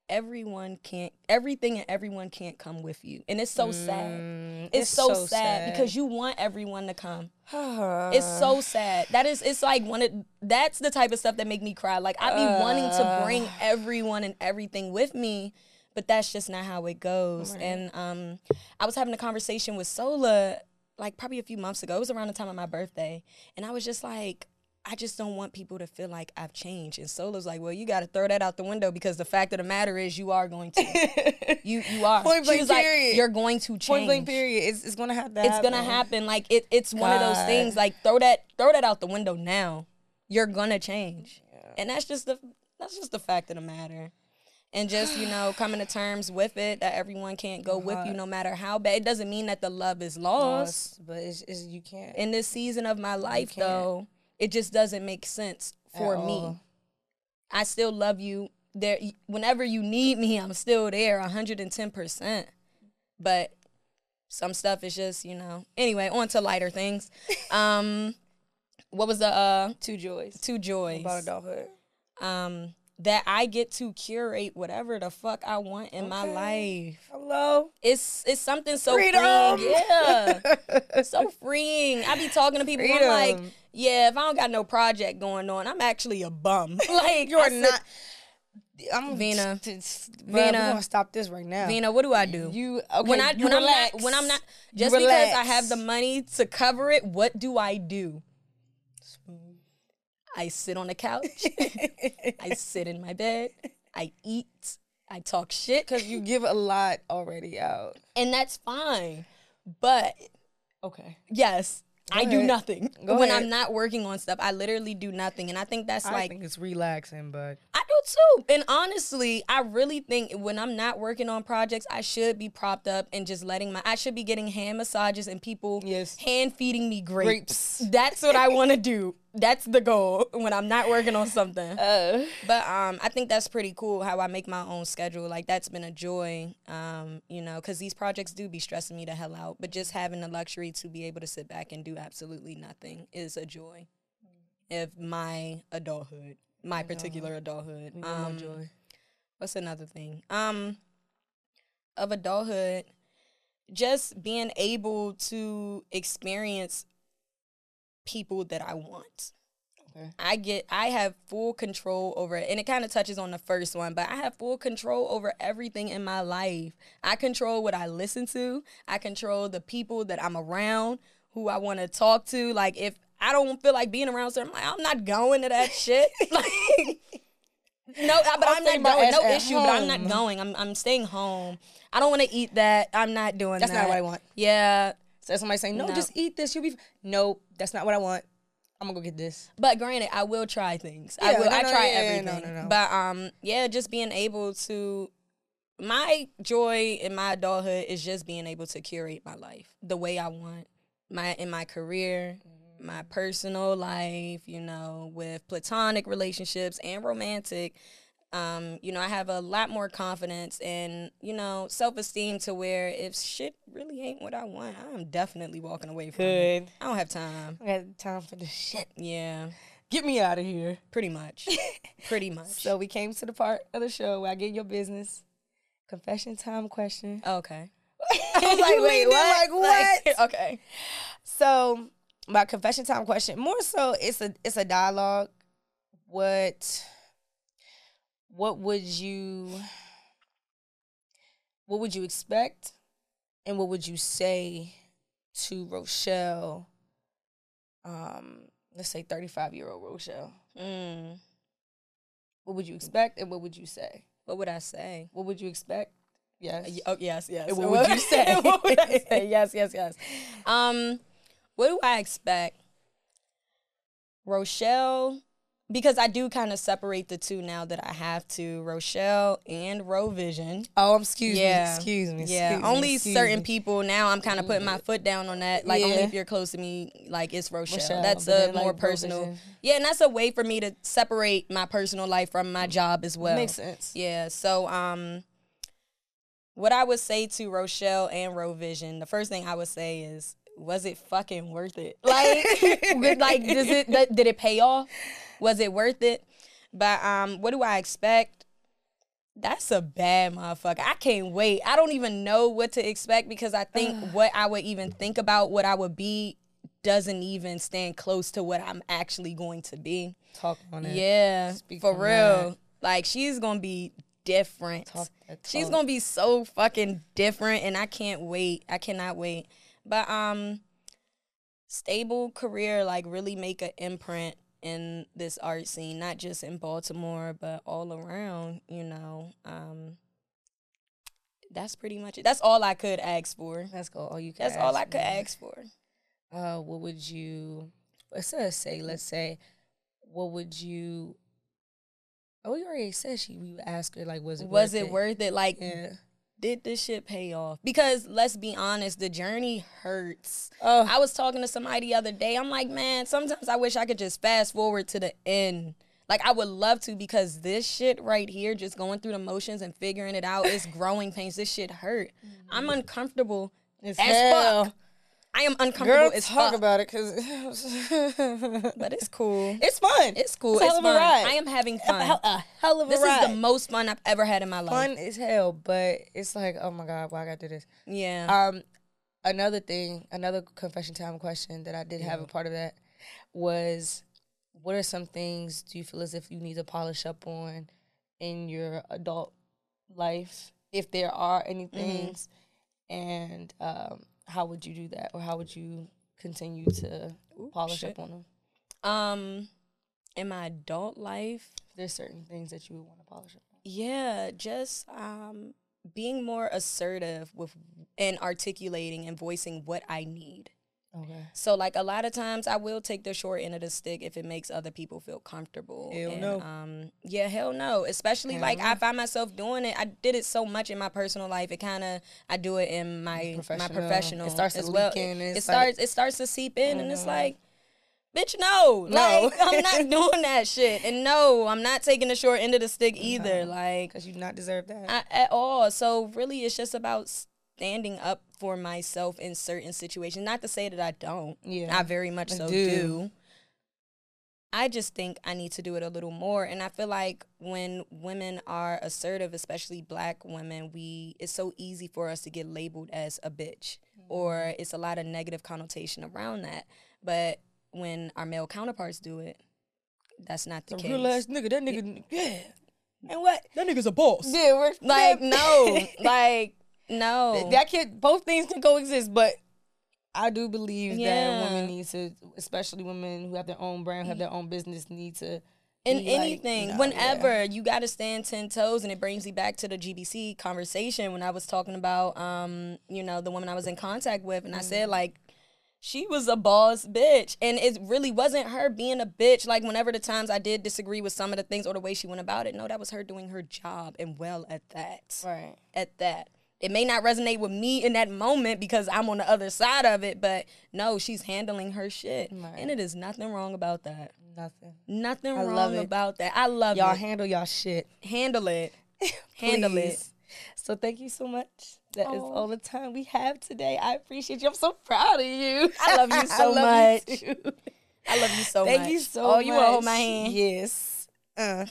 Speaker 2: everyone can't everything and everyone can't come with you and it's so sad
Speaker 1: Mm,
Speaker 2: it's, so, sad, because you want everyone to come it's
Speaker 1: Uh.
Speaker 2: so sad. That is, it's like one of that's the type of stuff that make me cry. Like I be wanting to bring everyone and everything with me, but that's just not how it goes. And um, I was having a conversation with Sola like probably a few months ago. It was around the time of my birthday, and I was just like, I just don't want people to feel like I've changed. And Sola's like, well, you got to throw that out the window because the fact of the matter is, you are going to. you you are.
Speaker 1: Point blank
Speaker 2: was like. You're going to change.
Speaker 1: Point blank period. It's, it's gonna have to
Speaker 2: It's gonna happen. Like it. It's one of those things. Like throw that throw that out the window now. You're gonna change, and that's just the that's just the fact of the matter. And just you know coming to terms with it that everyone can't go with you no matter how bad. It doesn't mean that the love is lost.
Speaker 1: Lost, but it's, it's you can't.
Speaker 2: in this season of my life though it just doesn't make sense for
Speaker 1: At
Speaker 2: me.
Speaker 1: all.
Speaker 2: i still love you. There whenever you need me i'm still there 110% but some stuff is just you know. Anyway on to lighter things. Um what was the uh
Speaker 1: Two joys.
Speaker 2: two joys.
Speaker 1: About adulthood.
Speaker 2: um that i get to curate whatever the fuck i want in my life
Speaker 1: Hello.
Speaker 2: it's it's something so
Speaker 1: Freedom.
Speaker 2: freeing yeah so freeing. I be talking to people. I'm like, yeah, if I don't got no project going on, I'm actually a bum. like
Speaker 1: You're not. I'm
Speaker 2: Vina.
Speaker 1: t- t-
Speaker 2: Vina.
Speaker 1: We're gonna stop this right now.
Speaker 2: Vina, what do I do?
Speaker 1: You okay?
Speaker 2: when I when
Speaker 1: relax.
Speaker 2: I'm not when I'm not just because I have the money to cover it, what do I do? I sit on the couch. I sit in my bed. I eat. I talk shit.
Speaker 1: because you give a lot already out.
Speaker 2: and that's fine. But
Speaker 1: Okay.
Speaker 2: yes, I do nothing
Speaker 1: Go
Speaker 2: when
Speaker 1: ahead.
Speaker 2: I'm not working on stuff. I literally do nothing, and I think that's
Speaker 1: I
Speaker 2: like
Speaker 1: think it's relaxing, but
Speaker 2: I do too. And honestly, I really think when I'm not working on projects, I should be propped up and just letting my I should be getting hand massages and people
Speaker 1: Yes.
Speaker 2: hand feeding me grapes.
Speaker 1: Grapes.
Speaker 2: That's what I want to do. That's the goal when I'm not working on something.
Speaker 1: uh,
Speaker 2: But um, I think that's pretty cool how I make my own schedule. Like that's been a joy, um, you know, because these projects do be stressing me the hell out. But just having the luxury to be able to sit back and do absolutely nothing is a joy. Of my adulthood, my particular adulthood.
Speaker 1: we know my
Speaker 2: Um,
Speaker 1: joy.
Speaker 2: what's another thing? Um, of adulthood, just being able to experience people that I want.
Speaker 1: Okay.
Speaker 2: I get I have full control over it. And it kind of touches on the first one, but I have full control over everything in my life. I control what I listen to. I control the people that I'm around, who I want to talk to. Like if I don't feel like being around certain, I'm like, I'm not going to that shit. like no, but I'm
Speaker 1: stay
Speaker 2: not going. No issue, but I'm not going. I'm I'm staying home. I don't want to eat that. I'm not doing
Speaker 1: That's
Speaker 2: that.
Speaker 1: That's not what I want.
Speaker 2: Yeah,
Speaker 1: So somebody saying, no,
Speaker 2: No.
Speaker 1: just eat this. You'll be. F-. Nope, that's not what I want. I'm gonna go get this.
Speaker 2: But granted, I will try things. I
Speaker 1: Yeah,
Speaker 2: will.
Speaker 1: no,
Speaker 2: I try
Speaker 1: yeah, yeah,
Speaker 2: everything.
Speaker 1: no, no, no.
Speaker 2: But um, yeah, just being able to. My joy in my adulthood is just being able to curate my life the way I want. My in my career, my personal life, you know, with platonic relationships and romantic. Um, you know, I have a lot more confidence and, you know, self esteem to where if shit really ain't what I want, I'm definitely walking away from it.
Speaker 1: Good.
Speaker 2: I don't have time.
Speaker 1: I got time for this shit.
Speaker 2: Yeah.
Speaker 1: Get me out of here.
Speaker 2: Pretty much. Pretty much.
Speaker 1: So we came to the part of the show where I get your business. Confession time question.
Speaker 2: okay.
Speaker 1: I was like, wait, what? Like what?
Speaker 2: okay.
Speaker 1: So my confession time question, more so it's a it's a dialogue. What what would you what would you expect and what would you say to Rochelle um let's say 35 year old Rochelle?
Speaker 2: Mm.
Speaker 1: What would you expect and what would you say?
Speaker 2: What would I say?
Speaker 1: What would you expect? Yes.
Speaker 2: Oh yes, yes.
Speaker 1: And what would you say?
Speaker 2: what would I say? Yes, yes, yes. Um, what do I expect? Rochelle, because I do kind of separate the two now that I have to. Rochelle and Roe
Speaker 1: Vision. Oh, excuse
Speaker 2: Yeah.
Speaker 1: me. Excuse me.
Speaker 2: Yeah,
Speaker 1: me,
Speaker 2: only certain
Speaker 1: me.
Speaker 2: people now. I'm kind of putting my foot down on that. Like only if you're close to me, like it's Rochelle.
Speaker 1: Rochelle,
Speaker 2: that's a
Speaker 1: then, like,
Speaker 2: more personal.
Speaker 1: Roe Vision.
Speaker 2: Yeah, and that's a way for me to separate my personal life from my job as well.
Speaker 1: Makes sense.
Speaker 2: Yeah. So um what I would say to Rochelle and Roe Vision, the first thing I would say is was it fucking worth it? Like like does it did it pay off? Was it worth it? But um what do I expect? That's a bad motherfucker. I can't wait. I don't even know what to expect because I think what I would even think about what I would be doesn't even stand close to what I'm actually going to be.
Speaker 1: Talk on it.
Speaker 2: Yeah,
Speaker 1: Speak
Speaker 2: for real.
Speaker 1: that.
Speaker 2: Like she's gonna be different.
Speaker 1: Talk that
Speaker 2: She's gonna be so fucking different, and I can't wait. I cannot wait. But um, stable career, like really make an imprint in this art scene, not just in Baltimore, but all around, you know. Um, that's pretty much it. That's all I could ask for.
Speaker 1: That's all, all you can
Speaker 2: That's all I could ask for.
Speaker 1: Uh, what would you? Let's say, let's say, what would you? Oh, you already said she. We would ask her like, was it
Speaker 2: Was
Speaker 1: worth
Speaker 2: it worth it? Like,
Speaker 1: Yeah.
Speaker 2: Did this shit pay off? Because let's be honest, the journey hurts.
Speaker 1: Oh,
Speaker 2: I was talking to somebody the other day. I'm like, man, sometimes I wish I could just fast forward to the end. Like I would love to because this shit right here, just going through the motions and figuring it out, is growing pains. This shit hurt. I'm mm-hmm. uncomfortable
Speaker 1: it's
Speaker 2: as
Speaker 1: hell.
Speaker 2: fuck. I am uncomfortable
Speaker 1: Girl,
Speaker 2: as
Speaker 1: talk
Speaker 2: fuck.
Speaker 1: about it, cause
Speaker 2: but it's cool.
Speaker 1: it's fun.
Speaker 2: It's cool.
Speaker 1: It's
Speaker 2: It's,
Speaker 1: hell of a
Speaker 2: fun.
Speaker 1: ride.
Speaker 2: I am having
Speaker 1: a
Speaker 2: fun.
Speaker 1: hell, a hell of a ride.
Speaker 2: this is the most fun I've ever had in my life.
Speaker 1: fun as hell, but it's like, oh my god, why I gotta do this?
Speaker 2: Yeah.
Speaker 1: Um, another thing, another confession time question that I did have a part of that was, what are some things do you feel as if you need to polish up on in your adult life, if there are any things, and um, how would you do that, or how would you continue to polish
Speaker 2: shit.
Speaker 1: up on them?
Speaker 2: um, in my adult life,
Speaker 1: There's certain things that you would want to polish up on.
Speaker 2: Yeah, just um being more assertive with and articulating and voicing what I need.
Speaker 1: Okay.
Speaker 2: So like a lot of times I will take the short end of the stick if it makes other people feel comfortable.
Speaker 1: Hell
Speaker 2: and,
Speaker 1: no.
Speaker 2: Um yeah, hell no. Especially
Speaker 1: Hell
Speaker 2: like
Speaker 1: no.
Speaker 2: I find myself doing it. I did it so much in my personal life. It kind of I do it in my my
Speaker 1: Professional.
Speaker 2: professional
Speaker 1: It starts to
Speaker 2: as well.
Speaker 1: in,
Speaker 2: It
Speaker 1: like-
Speaker 2: starts it starts to seep in and it's
Speaker 1: Mhm.
Speaker 2: like Bitch, no.
Speaker 1: No.
Speaker 2: Like, I'm not doing that shit. And no, I'm not taking the short end of the stick either. Like,
Speaker 1: Because you do not deserve that.
Speaker 2: I, at all. So really, it's just about standing up for myself in certain situations. Not to say that I don't.
Speaker 1: Yeah.
Speaker 2: I very much
Speaker 1: I
Speaker 2: so
Speaker 1: do.
Speaker 2: do. I just think I need to do it a little more. And I feel like when women are assertive, especially black women, we it's so easy for us to get labeled as a bitch. Mm-hmm. Or it's a lot of negative connotation around that. But when our male counterparts do it, that's not the
Speaker 1: a
Speaker 2: case.
Speaker 1: real ass nigga. That nigga, yeah. And what?
Speaker 2: that nigga's a boss.
Speaker 1: Yeah, we're
Speaker 2: Like no, like no.
Speaker 1: that can both things can coexist, but I do believe that women need to, especially women who have their own brand, have their own business, need to
Speaker 2: in
Speaker 1: be like,
Speaker 2: anything,
Speaker 1: no,
Speaker 2: whenever you got to stand ten toes, and it brings me back to the GBC conversation when I was talking about, um, you know, the woman I was in contact with, and I said
Speaker 1: Mm-hmm.
Speaker 2: like, she was a boss bitch, and it really wasn't her being a bitch. Like whenever the times I did disagree with some of the things or the way she went about it, no, that was her doing her job and well at that.
Speaker 1: right.
Speaker 2: At that. It may not resonate with me in that moment because I'm on the other side of it, but no, she's handling her shit.
Speaker 1: Right.
Speaker 2: And it is nothing wrong about that.
Speaker 1: Nothing.
Speaker 2: Nothing
Speaker 1: I
Speaker 2: wrong about that. I love
Speaker 1: Y'all
Speaker 2: it.
Speaker 1: handle y'all shit.
Speaker 2: Handle it. Handle it.
Speaker 1: So thank you so much. That is
Speaker 2: Oh.
Speaker 1: all the time we have today. I appreciate you. I'm so proud of you.
Speaker 2: I love you so
Speaker 1: love
Speaker 2: much.
Speaker 1: You.
Speaker 2: I love you so
Speaker 1: Thank
Speaker 2: much.
Speaker 1: Thank you so
Speaker 2: oh,
Speaker 1: much.
Speaker 2: you want to hold my hand?
Speaker 1: Yes. Uh,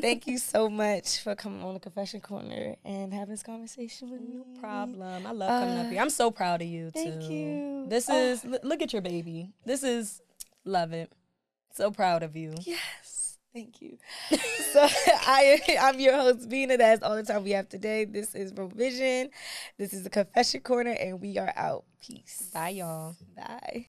Speaker 1: thank you so much for coming on the confession corner and having this conversation with me.
Speaker 2: No problem. I love coming up
Speaker 1: Uh,
Speaker 2: here. I'm so proud of you
Speaker 1: thank
Speaker 2: too.
Speaker 1: you.
Speaker 2: This
Speaker 1: Oh.
Speaker 2: is l- look at your baby. This is love it. So proud of you.
Speaker 1: Yes. Thank you. so I I'm your host, Vina. That's all the time we have today. This is Roe Vision. This is the confession corner, and we are out. Peace.
Speaker 2: Bye y'all.
Speaker 1: Bye.